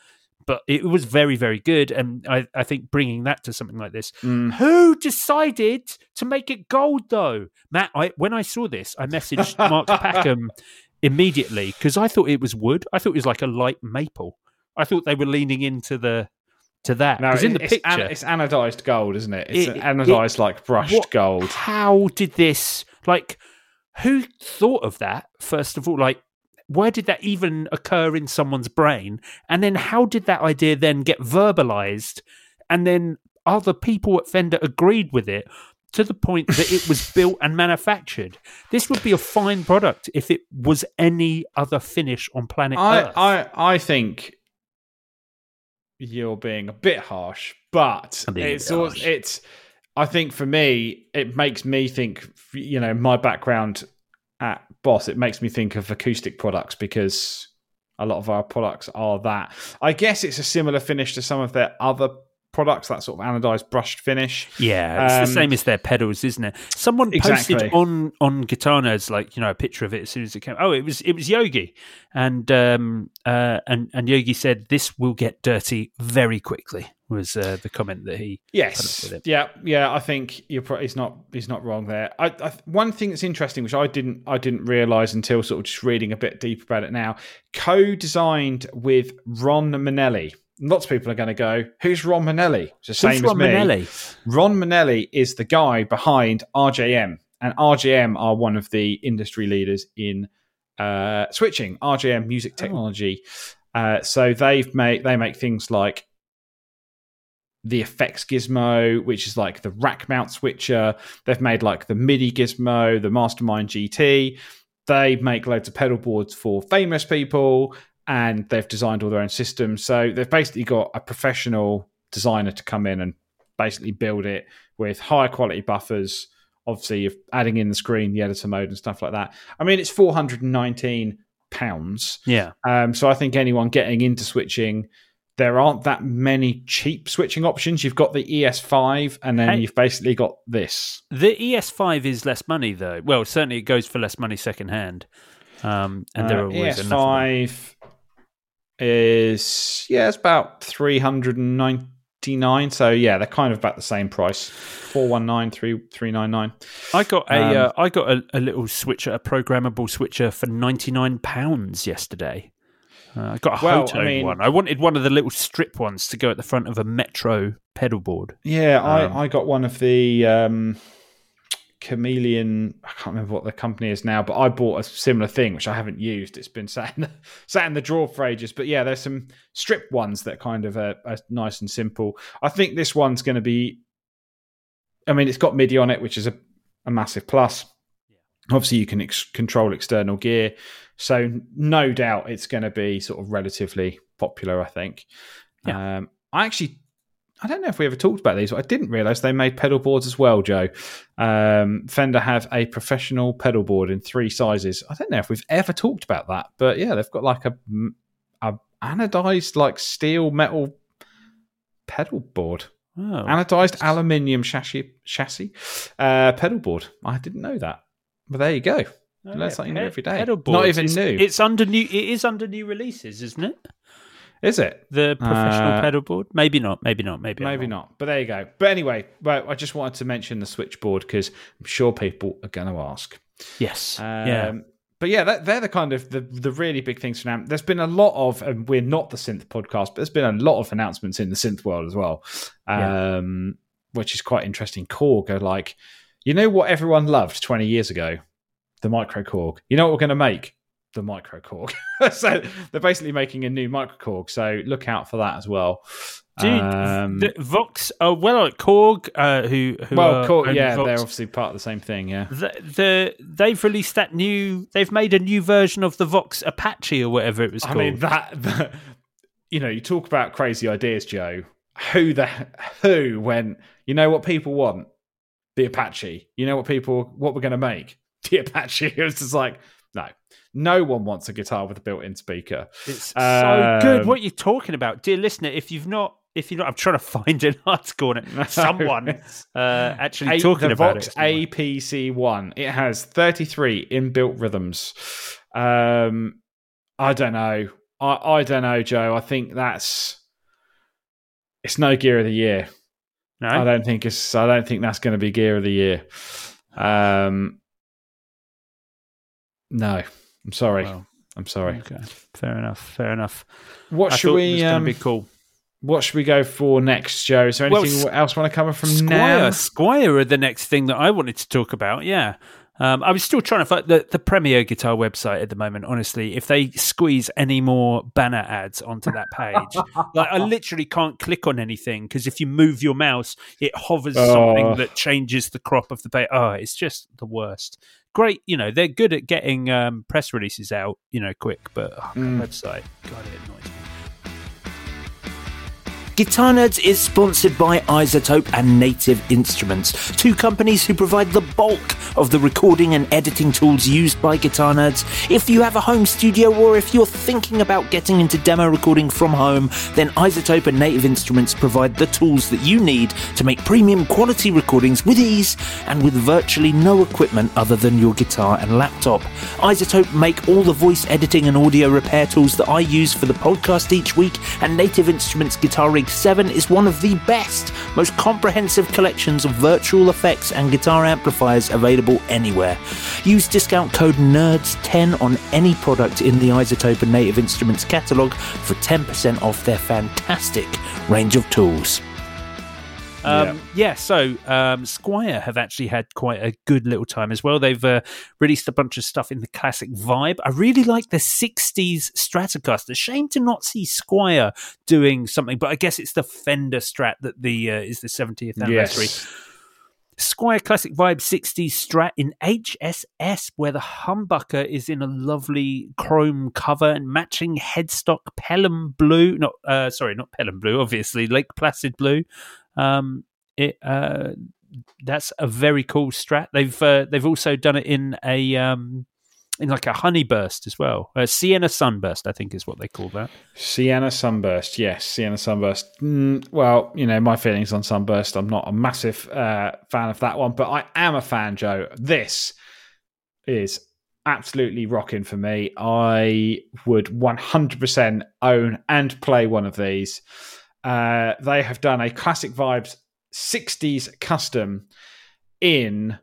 but it was very very good. And I, I think bringing that to something like this, Mm. who decided to make it gold though? Matt, I, when I saw this, I messaged Mark Packham immediately because I thought it was wood. I thought it was like a light maple. I thought they were leaning into the to that No, because in the it's, picture an- it's anodized gold, isn't it? It's It- anodized like brushed what- gold. How did this like? Who thought of that? First of all, like where did that even occur in someone's brain? And then how did that idea then get verbalized? And then other people at Fender agreed with it to the point that it was built and manufactured. This would be a fine product if it was any other finish on planet I, Earth. I I think you're being a bit harsh, but I'm being a it's bit also, harsh. it's. I think for me, it makes me think. You know, my background at Boss, it makes me think of acoustic products because a lot of our products are that. I guess it's a similar finish to some of their other products, that sort of anodized brushed finish. Yeah, it's Um, the same as their pedals, isn't it? Someone posted Exactly. on on Guitar Nerds, like you know, a picture of it as soon as it came. Oh, it was it was Yogi, and um uh and and Yogi said this will get dirty very quickly. Was uh, the comment that he Yes. Yeah, yeah. I think you're. Pro- he's not. He's not wrong there. I, I, one thing that's interesting, which I didn't. I didn't realize until sort of just reading a bit deeper about it now. Co-designed with Ron Menelli. Lots of people are going to go, "Who's Ron Menelli?" It's the same Who's as Ron me. Menelli? Ron Menelli is the guy behind RJM, and RJM are one of the industry leaders in uh, switching. RJM Music Oh. Technology. Uh, so they've made they make things like the effects gizmo, which is like the rack mount switcher. They've made like the MIDI gizmo, the Mastermind GT. They make loads of pedal boards for famous people and they've designed all their own systems. So they've basically got a professional designer to come in and basically build it with high quality buffers. Obviously, you're adding in the screen, the editor mode, and stuff like that. I mean, it's 419 pounds. Yeah. Um, so I think anyone getting into switching, there aren't that many cheap switching options. You've got the ES5, and then Hey. you've basically got this. The ES5 is less money, though. Well, certainly it goes for less money secondhand. Um, and there Uh, are always enough. of them. ES5 is yeah, it's about 399. So yeah, they're kind of about the same price. Four one nine three three nine nine. I got a Um, uh, I got a, a little switcher, a programmable switcher for ninety nine pounds yesterday. Uh, I got a Well, I mean- one. I wanted one of the little strip ones to go at the front of a Metro pedal board. Yeah, Um, I, I got one of the um, Chameleon. I can't remember what the company is now, but I bought a similar thing which I haven't used. It's been sat in the, sat in the drawer for ages. But yeah, there's some strip ones that kind of are, are nice and simple. I think this one's going to be. I mean, it's got MIDI on it, which is a, a massive plus. Obviously, you can ex- control external gear, so no doubt it's going to be sort of relatively popular. I think. Yeah. Um, I actually I don't know if we ever talked about these, but I didn't realize they made pedal boards as well, Joe. Um, Fender have a professional pedal board in three sizes. I don't know if we've ever talked about that, but yeah, they've got like a, a anodized like steel metal pedal board, Oh, anodized aluminium chassis chassis uh, pedal board. I didn't know that, but there you go. Oh, Learn yeah, something new pe- every day. pedal Not even it's, new. It's under new. It is under new releases, isn't it? Is it? The professional Uh, pedal board. Maybe not. Maybe not. Maybe Maybe not. But there you go. But anyway, well, I just wanted to mention the switchboard because I'm sure people are going to ask. Yes. Um, yeah. But yeah, that, they're the kind of the, the really big things for now. There's been a lot of, and we're not the synth podcast, but there's been a lot of announcements in the synth world as well, um, which is quite interesting. Korg are like, you know what everyone loved 20 years ago? The micro Korg. You know what we're going to make? The micro Korg. so they're basically making a new micro Korg. So look out for that as well. Dude, Um, the Vox. Oh well, like Korg, uh, who who well, Korg, yeah, Vox, they're obviously part of the same thing. Yeah. the, the they've released that new. They've made a new version of the Vox Apache or whatever it was I called. mean that, the, you know, you talk about crazy ideas, Joe. Who the who went? You know what people want? The Apache. You know what people what we're going to make? The Apache. It was just like no, one wants a guitar with a built-in speaker. It's so good. Um, What are you talking about, dear listener? If you've not, if you're not, I'm trying to find an article on it. Someone uh, actually A- talking the about Vox it. APC one. It has 33 inbuilt rhythms. Um, I don't know. I, I don't know, Joe. I think that's it's no gear of the year. No, I don't think it's. I don't think that's going to be gear of the year. Um, no, I'm sorry. Well, I'm sorry. Okay, fair enough. Fair enough. What I should we? going Um, to be cool. what should we go for next, Joe? Is there Well, anything S- else want to cover from Squier, now? Squier are the next thing that I wanted to talk about. Yeah. Um, I was still trying to find the, the Premier Guitar website at the moment. Honestly, if they squeeze any more banner ads onto that page, like I literally can't click on anything because if you move your mouse, it hovers Oh. something that changes the crop of the page. Oh, it's just the worst. Great, you know they're good at getting um, press releases out, you know, quick, but oh, Mm. website, God, it annoys me. Guitar Nerds is sponsored by iZotope and Native Instruments, two companies who provide the bulk of the recording and editing tools used by Guitar Nerds. If you have a home studio or if you're thinking about getting into demo recording from home, then iZotope and Native Instruments provide the tools that you need to make premium quality recordings with ease and with virtually no equipment other than your guitar and laptop. iZotope make all the voice editing and audio repair tools that I use for the podcast each week, and Native Instruments Guitar Rig 7 is one of the best, most comprehensive collections of virtual effects and guitar amplifiers available anywhere. Use discount code NERDS10 on any product in the iZotope and Native Instruments catalogue for 10% off their fantastic range of tools. Um, yeah. so um, Squier have actually had quite a good little time as well. They've uh, released a bunch of stuff in the classic vibe. I really like the 60s Stratocaster. Shame to not see Squier doing something, but I guess it's the Fender Strat that the uh, is the 70th anniversary. Yes. Squier Classic Vibe 60s Strat in HSS, where the humbucker is in a lovely chrome cover and matching headstock Pelham blue. Not uh, sorry, not Pelham blue, obviously Lake Placid blue. Um, it uh, that's a very cool Strat. They've uh, they've also done it in a um, in like a honey burst as well. Sienna sunburst, I think, is what they call that. Sienna Sunburst, yes, Sienna Sunburst. Mm, well, you know, my feelings on Sunburst, I'm not a massive uh, fan of that one, but I am a fan, Joe. This is absolutely rocking for me. I would 100% own and play one of these. Uh, they have done a Classic Vibes 60s custom in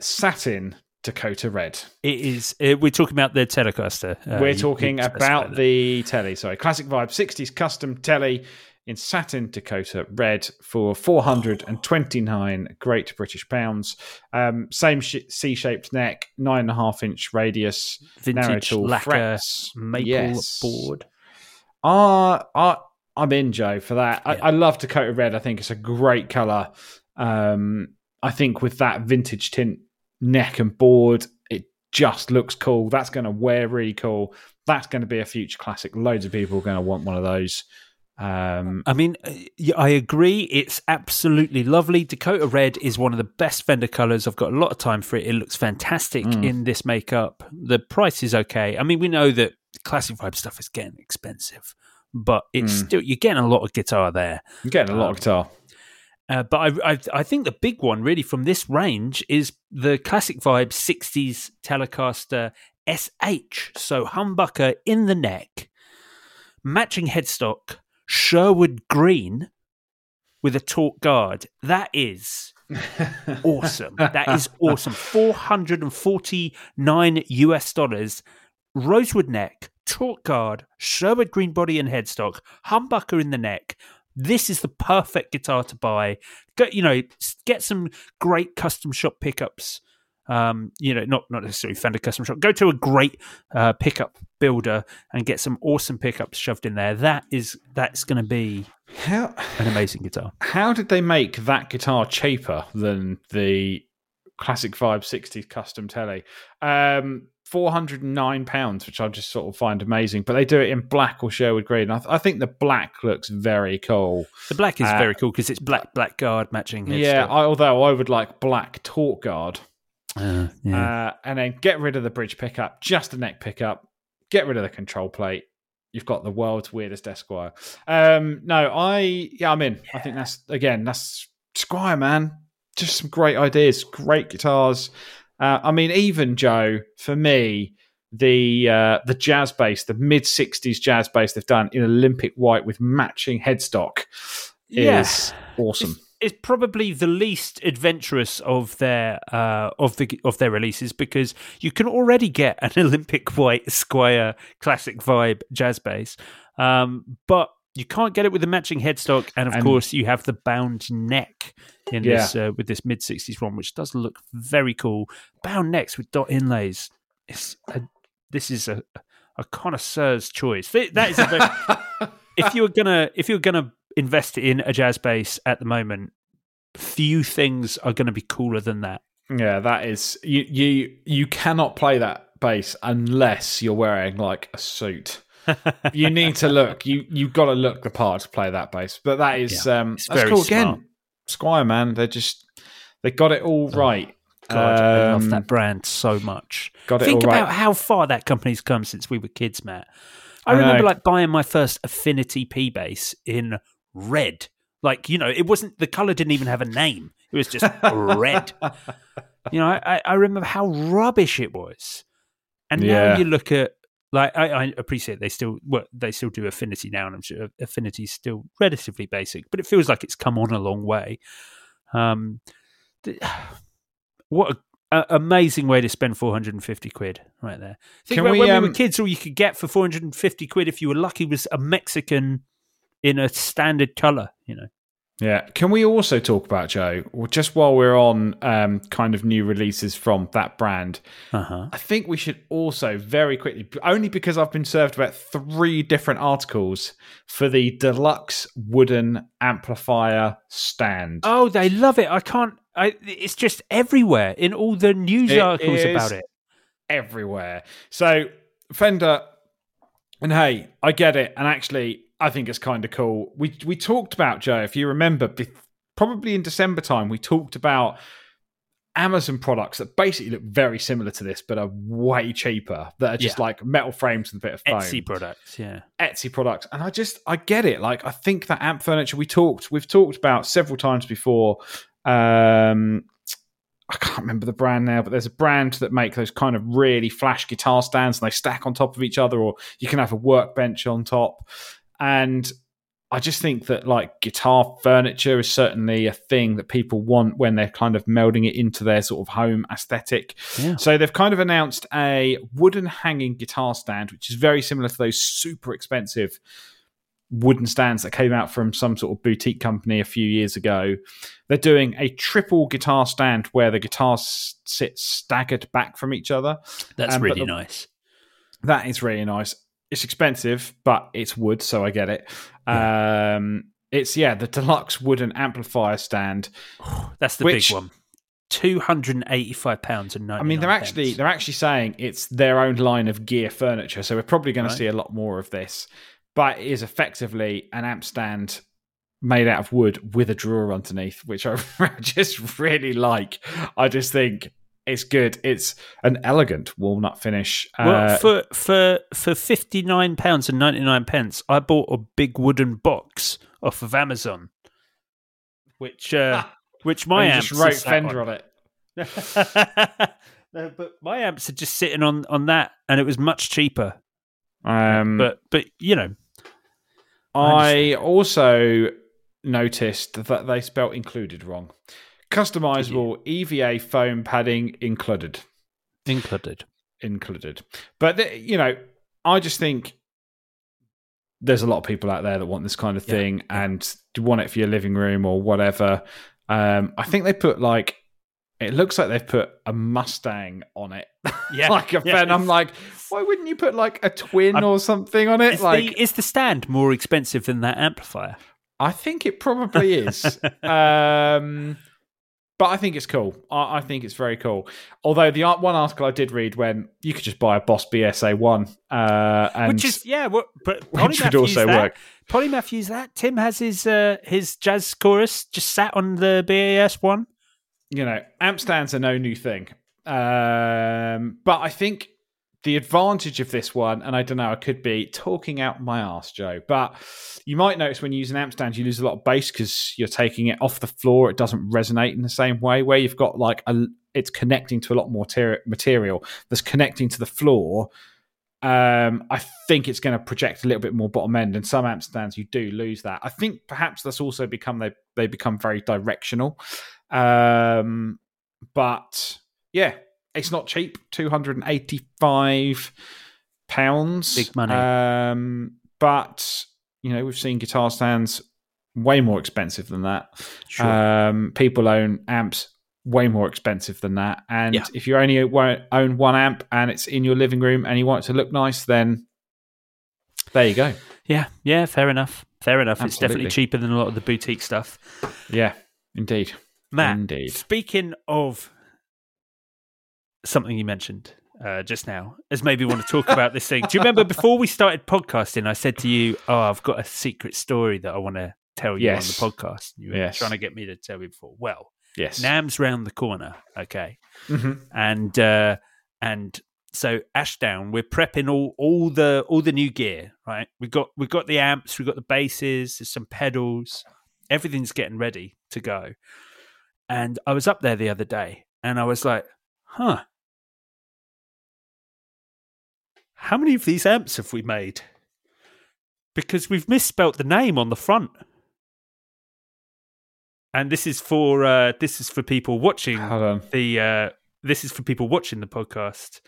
satin Dakota Red. It is. Uh, we're talking about the Telecaster. Uh, We're talking you about the telly. Sorry, classic vibe, 60s custom telly in satin Dakota red for 429 Great British pounds. Um, same sh- C-shaped neck, nine and a half inch radius, vintage lacquer frets. maple Yes. board. Ah, ah, I'm in Joe for that. Yeah. I, I love Dakota Red. I think it's a great color. Um, I think with that vintage tint neck and board, it just looks cool. That's going to wear really cool. That's going to be a future classic. Loads of people are going to want one of those. Um, I mean, uh, I agree. It's absolutely lovely. Dakota Red is one of the best Fender colors. I've got a lot of time for it. It looks fantastic Mm. in this makeup. The price is okay. I mean, we know that classic vibe stuff is getting expensive, but it's Mm. still you're getting a lot of guitar there. you're getting a lot Um, of guitar. Uh, but I, I, I think the big one really from this range is the classic vibe 60s Telecaster SH. So humbucker in the neck, matching headstock, Sherwood green with a taut guard. That is awesome. That is awesome. 449 US dollars, rosewood neck, taut guard, Sherwood green body and headstock, humbucker in the neck. This is the perfect guitar to buy. Go, you know, get some great custom shop pickups. Um, you know, not not necessarily Fender custom shop. Go to a great uh, pickup builder and get some awesome pickups shoved in there. That is that's going to be How an amazing guitar. how did they make that guitar cheaper than the classic vibe 60s custom telly um 409 pounds which i just sort of find amazing but they do it in black or sherwood green. I, th- I think the black looks very cool. The black is Uh, very cool because it's black black guard matching. yeah. I, although i would like black torque guard. Uh, yeah. uh, and then get rid of the bridge pickup just a neck pickup. Get rid of the control plate. You've got the world's weirdest esquire. Um no i yeah i'm in. I think that's again that's Squier man. Just some great ideas great guitars uh, i mean even joe for me the uh, the jazz bass the mid 60s jazz bass they've done in olympic white with matching headstock Yeah. is awesome It's, it's probably the least adventurous of their uh, of the of their releases because you can already get an Olympic White Squier classic vibe jazz bass, um, but you can't get it with the matching headstock, and of And- course you have the bound neck in Yeah. this uh, with this mid '60s one, which does look very cool. Bound necks with dot inlays. It's a, this is a a connoisseur's choice. That is a very, if you're gonna if you're gonna invest in a jazz bass at the moment, few things are going to be cooler than that. Yeah, that is you. You you cannot play that bass unless you're wearing like a suit. You need to look. You you've got to look the part to play that bass. But that is um it's that's very cool smart. again. Squier man, they just they got it all right. God, I love Um, that brand so much. got it Think right. about how far that company's come since we were kids, Matt. I, I know. remember like buying my first Affinity P bass in red. Like you know, it wasn't the color didn't even have a name. It was just red. You know, I, I remember how rubbish it was. And now you look at like I, I appreciate they still well, they still do Affinity now, and I'm sure Affinity's still relatively basic, but it feels like it's come on a long way. Um, th- what a, amazing way to spend 450 quid right there. Think Can about we, when we um, were kids, all you could get for 450 quid if you were lucky was a Mexican in a standard color. You know, Yeah. Can we also talk about Joe? Well, just while we're on um, kind of new releases from that brand, Uh-huh. I think we should also very quickly, only because I've been served about three different articles for the deluxe wooden amplifier stand. Oh, they love it. I can't. I, it's just everywhere in all the news It articles about it. everywhere. So Fender, and hey, I get it, and actually, I think it's kind of cool. We we talked about Joe, if you remember, be- probably in December time, we talked about Amazon products that basically look very similar to this, but are way cheaper. That are just Yeah. like metal frames and a bit of foam. Etsy products, yeah. Etsy products, and I just I get it. Like I think that amp furniture we talked we've talked about several times before. Um, I can't remember the brand now, but there's a brand that make those kind of really flash guitar stands, and they stack on top of each other, or you can have a workbench on top. And I just think that like guitar furniture is certainly a thing that people want when they're kind of melding it into their sort of home aesthetic. Yeah. So they've kind of announced a wooden hanging guitar stand, which is very similar to those super expensive wooden stands that came out from some sort of boutique company a few years ago. They're doing a triple guitar stand where the guitars sit staggered back from each other. That's Um, really the- nice. That is really nice. It's expensive, but it's wood, so I get it. Um, it's yeah, the deluxe wooden amplifier stand. That's the which- big one. Two hundred and eighty-five pounds and ninety. I mean, they're actually they're actually saying it's their own line of gear furniture, so we're probably going Right. to see a lot more of this. But it is effectively an amp stand made out of wood with a drawer underneath, which I just really like. I just think it's good. It's an elegant walnut finish. Well, Uh, for for for fifty nine pounds and ninety nine pence, I bought a big wooden box off of Amazon, which uh, which my amps just wrote Fender on. on it. no, but my amps are just sitting on on that, and it was much cheaper. Um, But but you know, I also noticed that they spelt included wrong. Customizable EVA foam padding included. included. Included. But, the, you know, I just think there's a lot of people out there that want this kind of Yeah, thing and do want it for your living room or whatever. Um, I think they put like, it looks like they've put a Mustang on it. Yeah, like a yeah, fan. I'm like, why wouldn't you put like a twin I'm- or something on it? Is, like, the, is the stand more expensive than that amplifier? I think it probably is. um, but I think it's cool. I, I think it's very cool. Although the one article I did read when you could just buy a Boss BSA one, uh, and Which is yeah, what, but which Polymath would also that. work. Polymath used that. Tim has his uh, his jazz chorus just sat on the BAS one. you know, amp stands are no new thing. Um, but I think the advantage of this one, and I don't know, I could be talking out my ass, Joe, but you might notice when you use an amp stand, you lose a lot of bass because you're taking it off the floor. It doesn't resonate in the same way. Where you've got like a, it's connecting to a lot more ter- material that's connecting to the floor. Um, I think it's going to project a little bit more bottom end, and some amp stands you do lose that. I think perhaps that's also become they they become very directional. Um, but yeah, it's not cheap. Two hundred and eighty-five pounds, Big money. Um, but you know, we've seen guitar stands way more expensive than that. Sure. Um, people own amps way more expensive than that, and Yeah. if you only own one amp and it's in your living room and you want it to look nice, then there you go. yeah, yeah, fair enough. Fair enough. It's definitely cheaper than a lot of the boutique stuff. Yeah, indeed. Matt, Indeed. speaking of something you mentioned uh, just now, as maybe want to talk about this thing. Do you remember before we started podcasting, I said to you, "Oh, I've got a secret story that I want to tell you Yes. on the podcast." You were Yes. trying to get me to tell you before. Well, Yes. NAMM's round the corner, okay, Mhm. and uh, and so Ashdown, we're prepping all all the all the new gear, right? We got we got the amps, we've got the basses, there's some pedals, everything's getting ready to go. And I was up there the other day, and I was like, huh. How many of these amps have we made? Because we've misspelt the name on the front. And this is for uh, this is for people watching Hold on. the uh, this is for people watching the podcast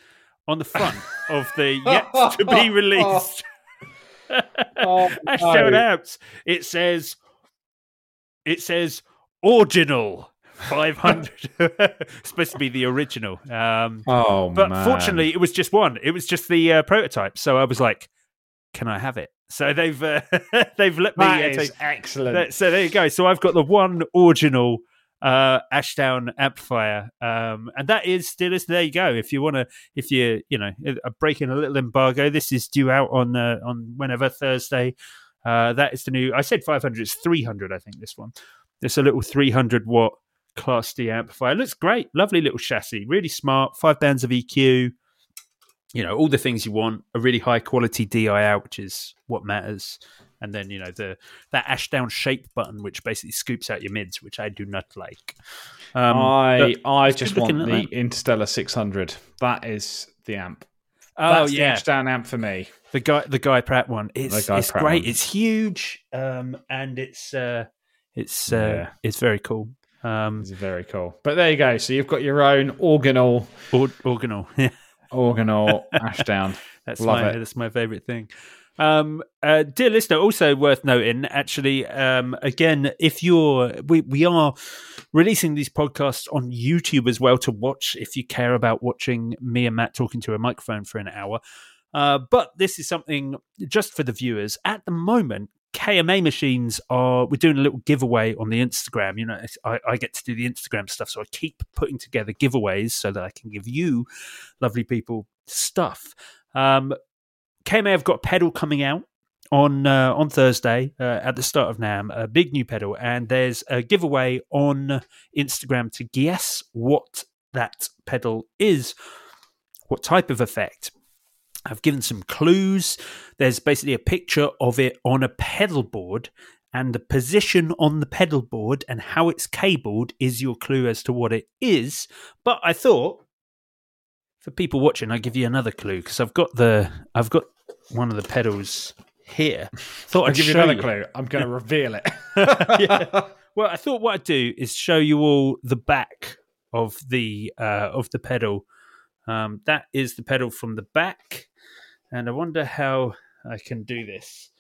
on the front of the yet to be released Oh, no. amps. It says it says original 500. supposed to be the original. Um, Oh, but man. fortunately, it was just one. It was just the uh, prototype. So I was like, "Can I have it?" So they've uh, they've let me. that is take- excellent. so there you go. So I've got the one original uh, Ashdown amplifier, um, and that is still is there. You go. If you want to, if you you know, breaking a little embargo, this is due out on uh, on whenever Thursday. Uh, that is the new. I said 500. It's 300. I think this one. It's a little 300 watt Class D amplifier. It looks great. Lovely little chassis. Really smart. Five bands of EQ. You know all the things you want. A really high quality DI out, which is what matters. And then you know the that Ashdown shape button, which basically scoops out your mids, which I do not like. Um, I I just want the isn't? Interstellar 600. That is the amp. Oh That's yeah, the Ashdown amp for me. the guy the Guy Pratt one. It's it's Pratt great. one. It's huge, um, and it's uh, it's uh, Yeah. it's very cool. Um, It's very cool. But there you go. So you've got your own organal, or, organal. organal Ashdown. That's Love my it. that's my favorite thing. Um, uh, dear listener, also worth noting, actually, um, again, if you're, we, we are releasing these podcasts on YouTube as well to watch if you care about watching me and Matt talking to a microphone for an hour. Uh, but this is something just for the viewers. At the moment, KMA machines are, we're doing a little giveaway on the Instagram. You know, I, I get to do the Instagram stuff, so I keep putting together giveaways so that I can give you, lovely people, stuff. Um, KMA have got a pedal coming out on uh, on Thursday uh, at the start of NAMM, a big new pedal, and there's a giveaway on Instagram to guess what that pedal is, what type of effect. I've given some clues. There's basically a picture of it on a pedal board, and the position on the pedal board and how it's cabled is your clue as to what it is. But I thought for people watching, I give you another clue because I've got the I've got one of the pedals here. Thought I'll I'd give you another clue. I'm going to reveal it. Yeah. Well, I thought what I'd do is show you all the back of the uh, of the pedal. Um, that is the pedal from the back, and I wonder how I can do this.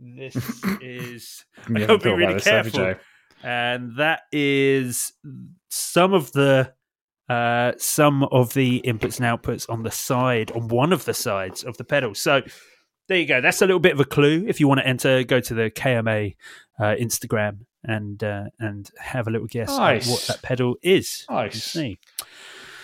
This is I hope be thought about really careful. And that is some of the uh, some of the inputs and outputs on the side on one of the sides of the pedal. So there you go. That's a little bit of a clue. If you want to enter, go to the KMA uh, Instagram and uh, and have a little guess at what that pedal is. Nice. see.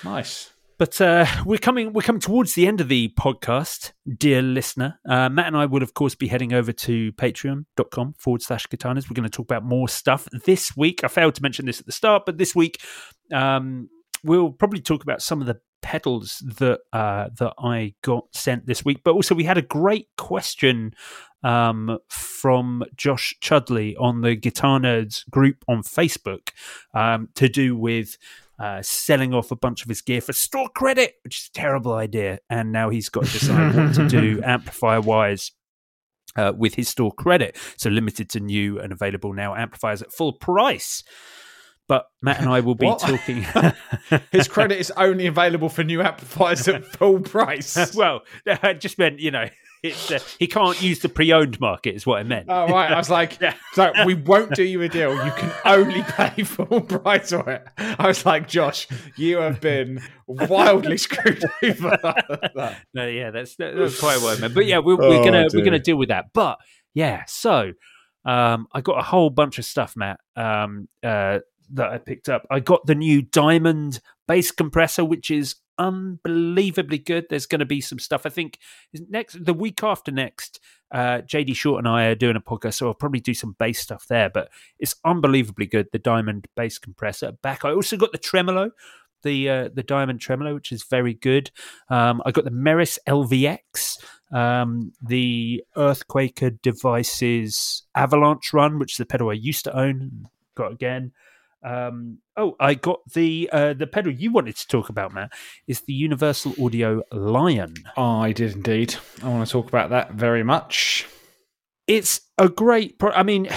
Nice. But uh, we're coming. We're coming towards the end of the podcast, dear listener. Uh, Matt and I will, of course, be heading over to Patreon.com forward slash Katanas. We're going to talk about more stuff this week. I failed to mention this at the start, but this week um, we'll probably talk about some of the pedals that uh, that I got sent this week. But also, we had a great question um, from Josh Chudley on the Guitar Nerds group on Facebook um, to do with uh, selling off a bunch of his gear for store credit, which is a terrible idea. And now he's got to decide what to do amplifier wise. Uh, with his store credit, so limited to new and available now amplifiers at full price. But Matt and I will be talking. His credit is only available for new amplifiers at full price. well, I just meant you know it's uh, he can't use the pre-owned market, is what I meant. Oh right, I was like, Yeah. so we won't do you a deal. You can only pay full price for it. I was like, Josh, you have been wildly screwed over. No, yeah, that's that- that's quite what I meant. But yeah, we're, we're Oh, gonna we're gonna deal with that. But yeah, so um, I got a whole bunch of stuff, Matt, um, uh, that I picked up. I got the new Diamond bass compressor, which is unbelievably good. There's going to be some stuff. I think next the week after next. Uh, JD Short and I are doing a podcast, so I'll probably do some bass stuff there. But it's unbelievably good. The Diamond bass compressor back. I also got the tremolo the uh, the diamond tremolo, which is very good. Um, I got the Meris LVX, um, the Earthquaker Devices Avalanche Run, which is the pedal I used to own. Got again. Um, oh, I got the uh, the pedal you wanted to talk about, Matt. Is the Universal Audio Lion. I did indeed. I want to talk about that very much. it's a great pro- i mean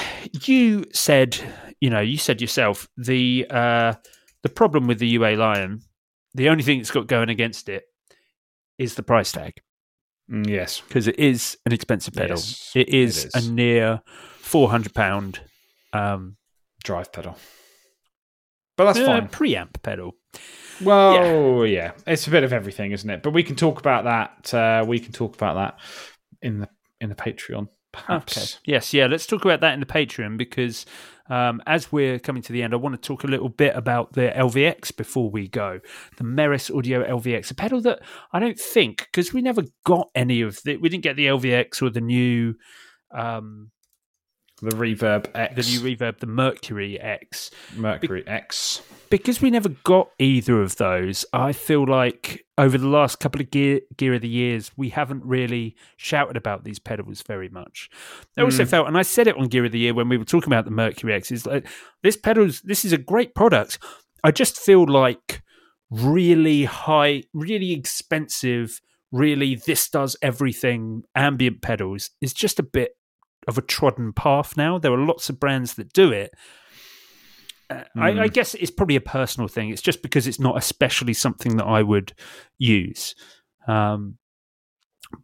you said you know you said yourself the uh the problem with the ua lion the only thing it's got going against it is the price tag Mm, Yes. because it is an expensive pedal Yes, it is, it is. a near 400 pound um drive pedal. But that's Uh, fine. Preamp pedal. Well, yeah. it's a bit of everything, isn't it? But we can talk about that. Uh, we can talk about that in the in the Patreon, perhaps. Okay. Yes, yeah. Let's talk about that in the Patreon because um, as we're coming to the end, I want to talk a little bit about the LVX before we go. The Meris Audio LVX, a pedal that I don't think because we never got any of the. We didn't get the LVX or the new. Um, The Reverb X. the new reverb, the Mercury X. Mercury X. because we never got either of those, I feel like over the last couple of gear gear of the years, we haven't really shouted about these pedals very much. I also mm. felt, and I said it on Gear of the Year when we were talking about the Mercury X, is like this pedals. This is a great product. I just feel like really high, really expensive, really this does everything ambient pedals is just a bit of a trodden path now. There are lots of brands that do it. Uh, I, I guess it's probably a personal thing. It's just because it's not especially something that I would use. Um,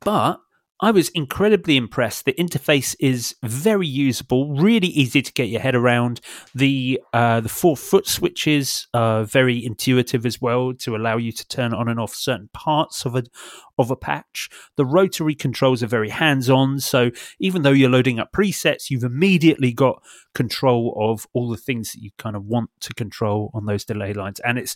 but I was incredibly impressed. The interface is very usable, really easy to get your head around. The uh, the four foot switches are very intuitive as well to allow you to turn on and off certain parts of a of a patch. The rotary controls are very hands on, so even though you're loading up presets, you've immediately got control of all the things that you kind of want to control on those delay lines, and it's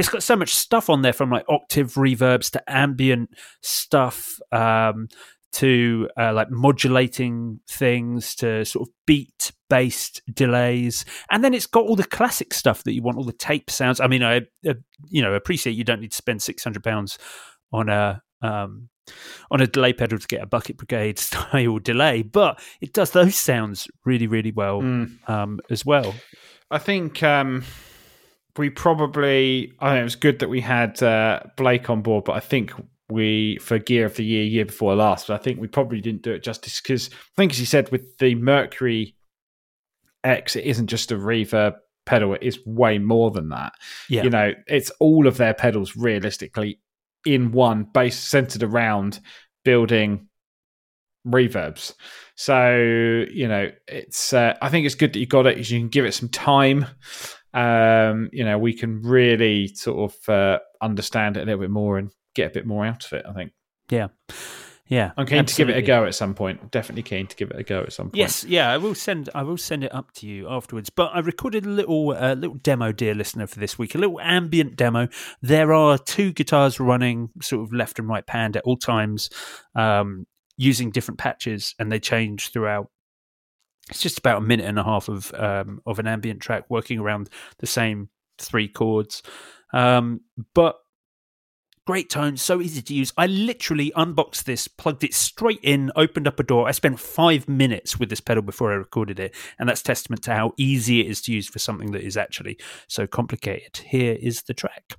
it's got so much stuff on there from like octave reverbs to ambient stuff um, to uh, like modulating things to sort of beat based delays. And then it's got all the classic stuff that you want all the tape sounds. I mean i, I you know appreciate you don't need to spend 600 pounds on a um, on a delay pedal to get a bucket brigade style delay but it does those sounds really really well um, as well. I think um, we probably. I think it was good that we had uh, Blake on board, but I think we for Gear of the Year, year before last, but I think we probably didn't do it justice because I think, as you said, with the Mercury X, it isn't just a reverb pedal; it is way more than that. yeah You know, it's all of their pedals realistically in one, based centered around building reverbs. So you know, it's. Uh, I think it's good that you got it because you can give it some time. Um, you know, we can really sort of uh, understand it a little bit more and get a bit more out of it. I think yeah yeah I'm keen to give it a go at some point. Definitely keen to give it a go at some point. Yes, yeah, I will send. I will send it up to you afterwards. But I recorded a little, uh, little demo, dear listener, for this week. A little ambient demo. There are two guitars running, sort of left and right panned at all times, um, using different patches, and they change throughout. It's just about a minute and a half of um, of an ambient track, working around the same three chords. Um, but great tone, so easy to use. I literally unboxed this, plugged it straight in, opened up a DAW. I spent five minutes with this pedal before I recorded it, and that's testament to how easy it is to use for something that is actually so complicated. Here is the track.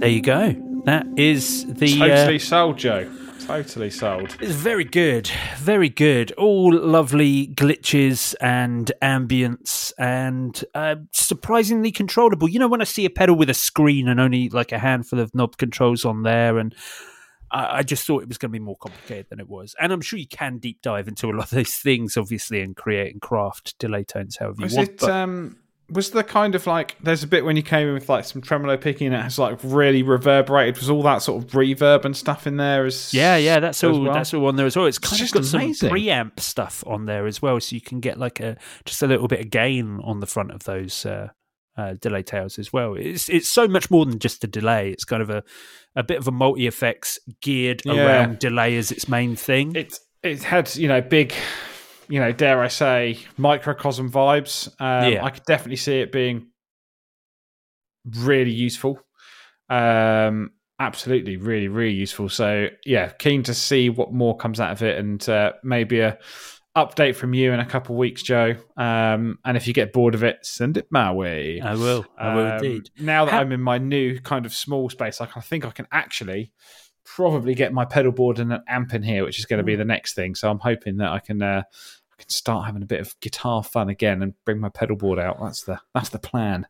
There you go. That is the Totally uh, sold, Joe. Totally sold. It's very good, very good. All lovely glitches and ambience, and uh, surprisingly controllable. You know, when I see a pedal with a screen and only like a handful of knob controls on there, and I, I just thought it was going to be more complicated than it was. And I'm sure you can deep dive into a lot of those things, obviously, and create and craft delay tones however you Was want. it? Um, was the kind of like there's a bit when you came in with like some tremolo picking and it has like really reverberated. Was all that sort of reverb and stuff in there? As Yeah, yeah, that's all. well? That's all on there as well. It's kind just of got amazing. some preamp stuff on there as well, so you can get like a just a little bit of gain on the front of those uh, uh, delay tails as well. It's it's so much more than just a delay. It's kind of a a bit of a multi effects geared Yeah. around delay as its main thing. It it had you know big, you know dare I say microcosm vibes. Um, Yeah. I could definitely see it being really useful. Um, absolutely, really, really useful. So yeah, keen to see what more comes out of it, and uh, maybe a update from you in a couple of weeks, Joe. Um, and if you get bored of it, send it my way. I will. I will Um, indeed. Now that How- I'm in my new kind of small space, I think I can actually probably get my pedal board and an amp in here, which is going to be the next thing. So I'm hoping that I can uh, can start having a bit of guitar fun again and bring my pedal board out. That's the that's the plan.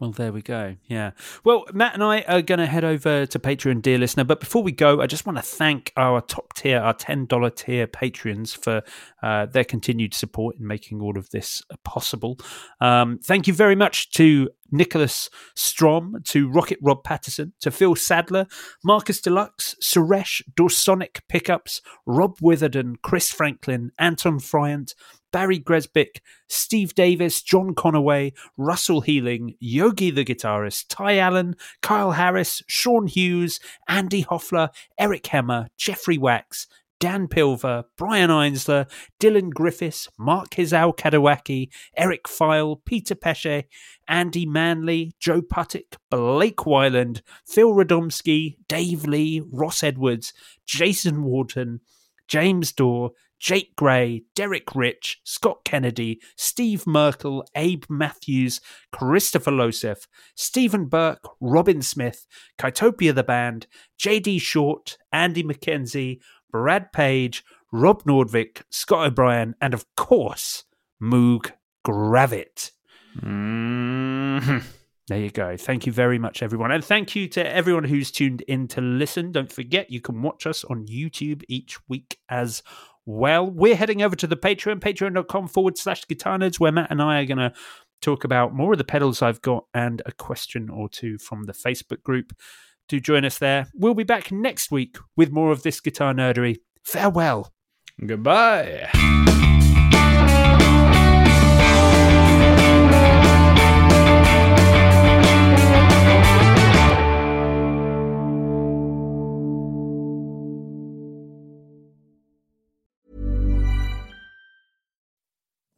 Well, there we go. Yeah. Well, Matt and I are going to head over to Patreon, dear listener. But before we go, I just want to thank our top tier, our $10 tier patrons for uh, their continued support in making all of this possible. Um, thank you very much to Nicholas Strom, to Rocket Rob Patterson, to Phil Sadler, Marcus Deluxe, Suresh, Dorsonic Pickups, Rob Witherden, Chris Franklin, Anton Fryant, Barry Gresbick, Steve Davis, John Conaway, Russell Healing, Yogi the guitarist, Ty Allen, Kyle Harris, Sean Hughes, Andy Hoffler, Eric Hemmer, Jeffrey Wax, Dan Pilver, Brian Einsler, Dylan Griffiths, Mark Hizal Kadawaki, Eric File, Peter Pesce, Andy Manley, Joe Puttick, Blake Wyland, Phil Radomski, Dave Lee, Ross Edwards, Jason Wharton, James Dorr, Jake Gray, Derek Rich, Scott Kennedy, Steve Merkel, Abe Matthews, Christopher Losef, Stephen Burke, Robin Smith, Kytopia the Band, JD Short, Andy McKenzie, Brad Page, Rob Nordvik, Scott O'Brien, and of course, Moog Gravit. Mm-hmm. There you go. Thank you very much, everyone. And thank you to everyone who's tuned in to listen. Don't forget, you can watch us on YouTube each week as well. We're heading over to the Patreon, patreon.com forward slash guitar nerds, where Matt and I are going to talk about more of the pedals I've got and a question or two from the Facebook group. Do join us there. We'll be back next week with more of this guitar nerdery. Farewell. Goodbye.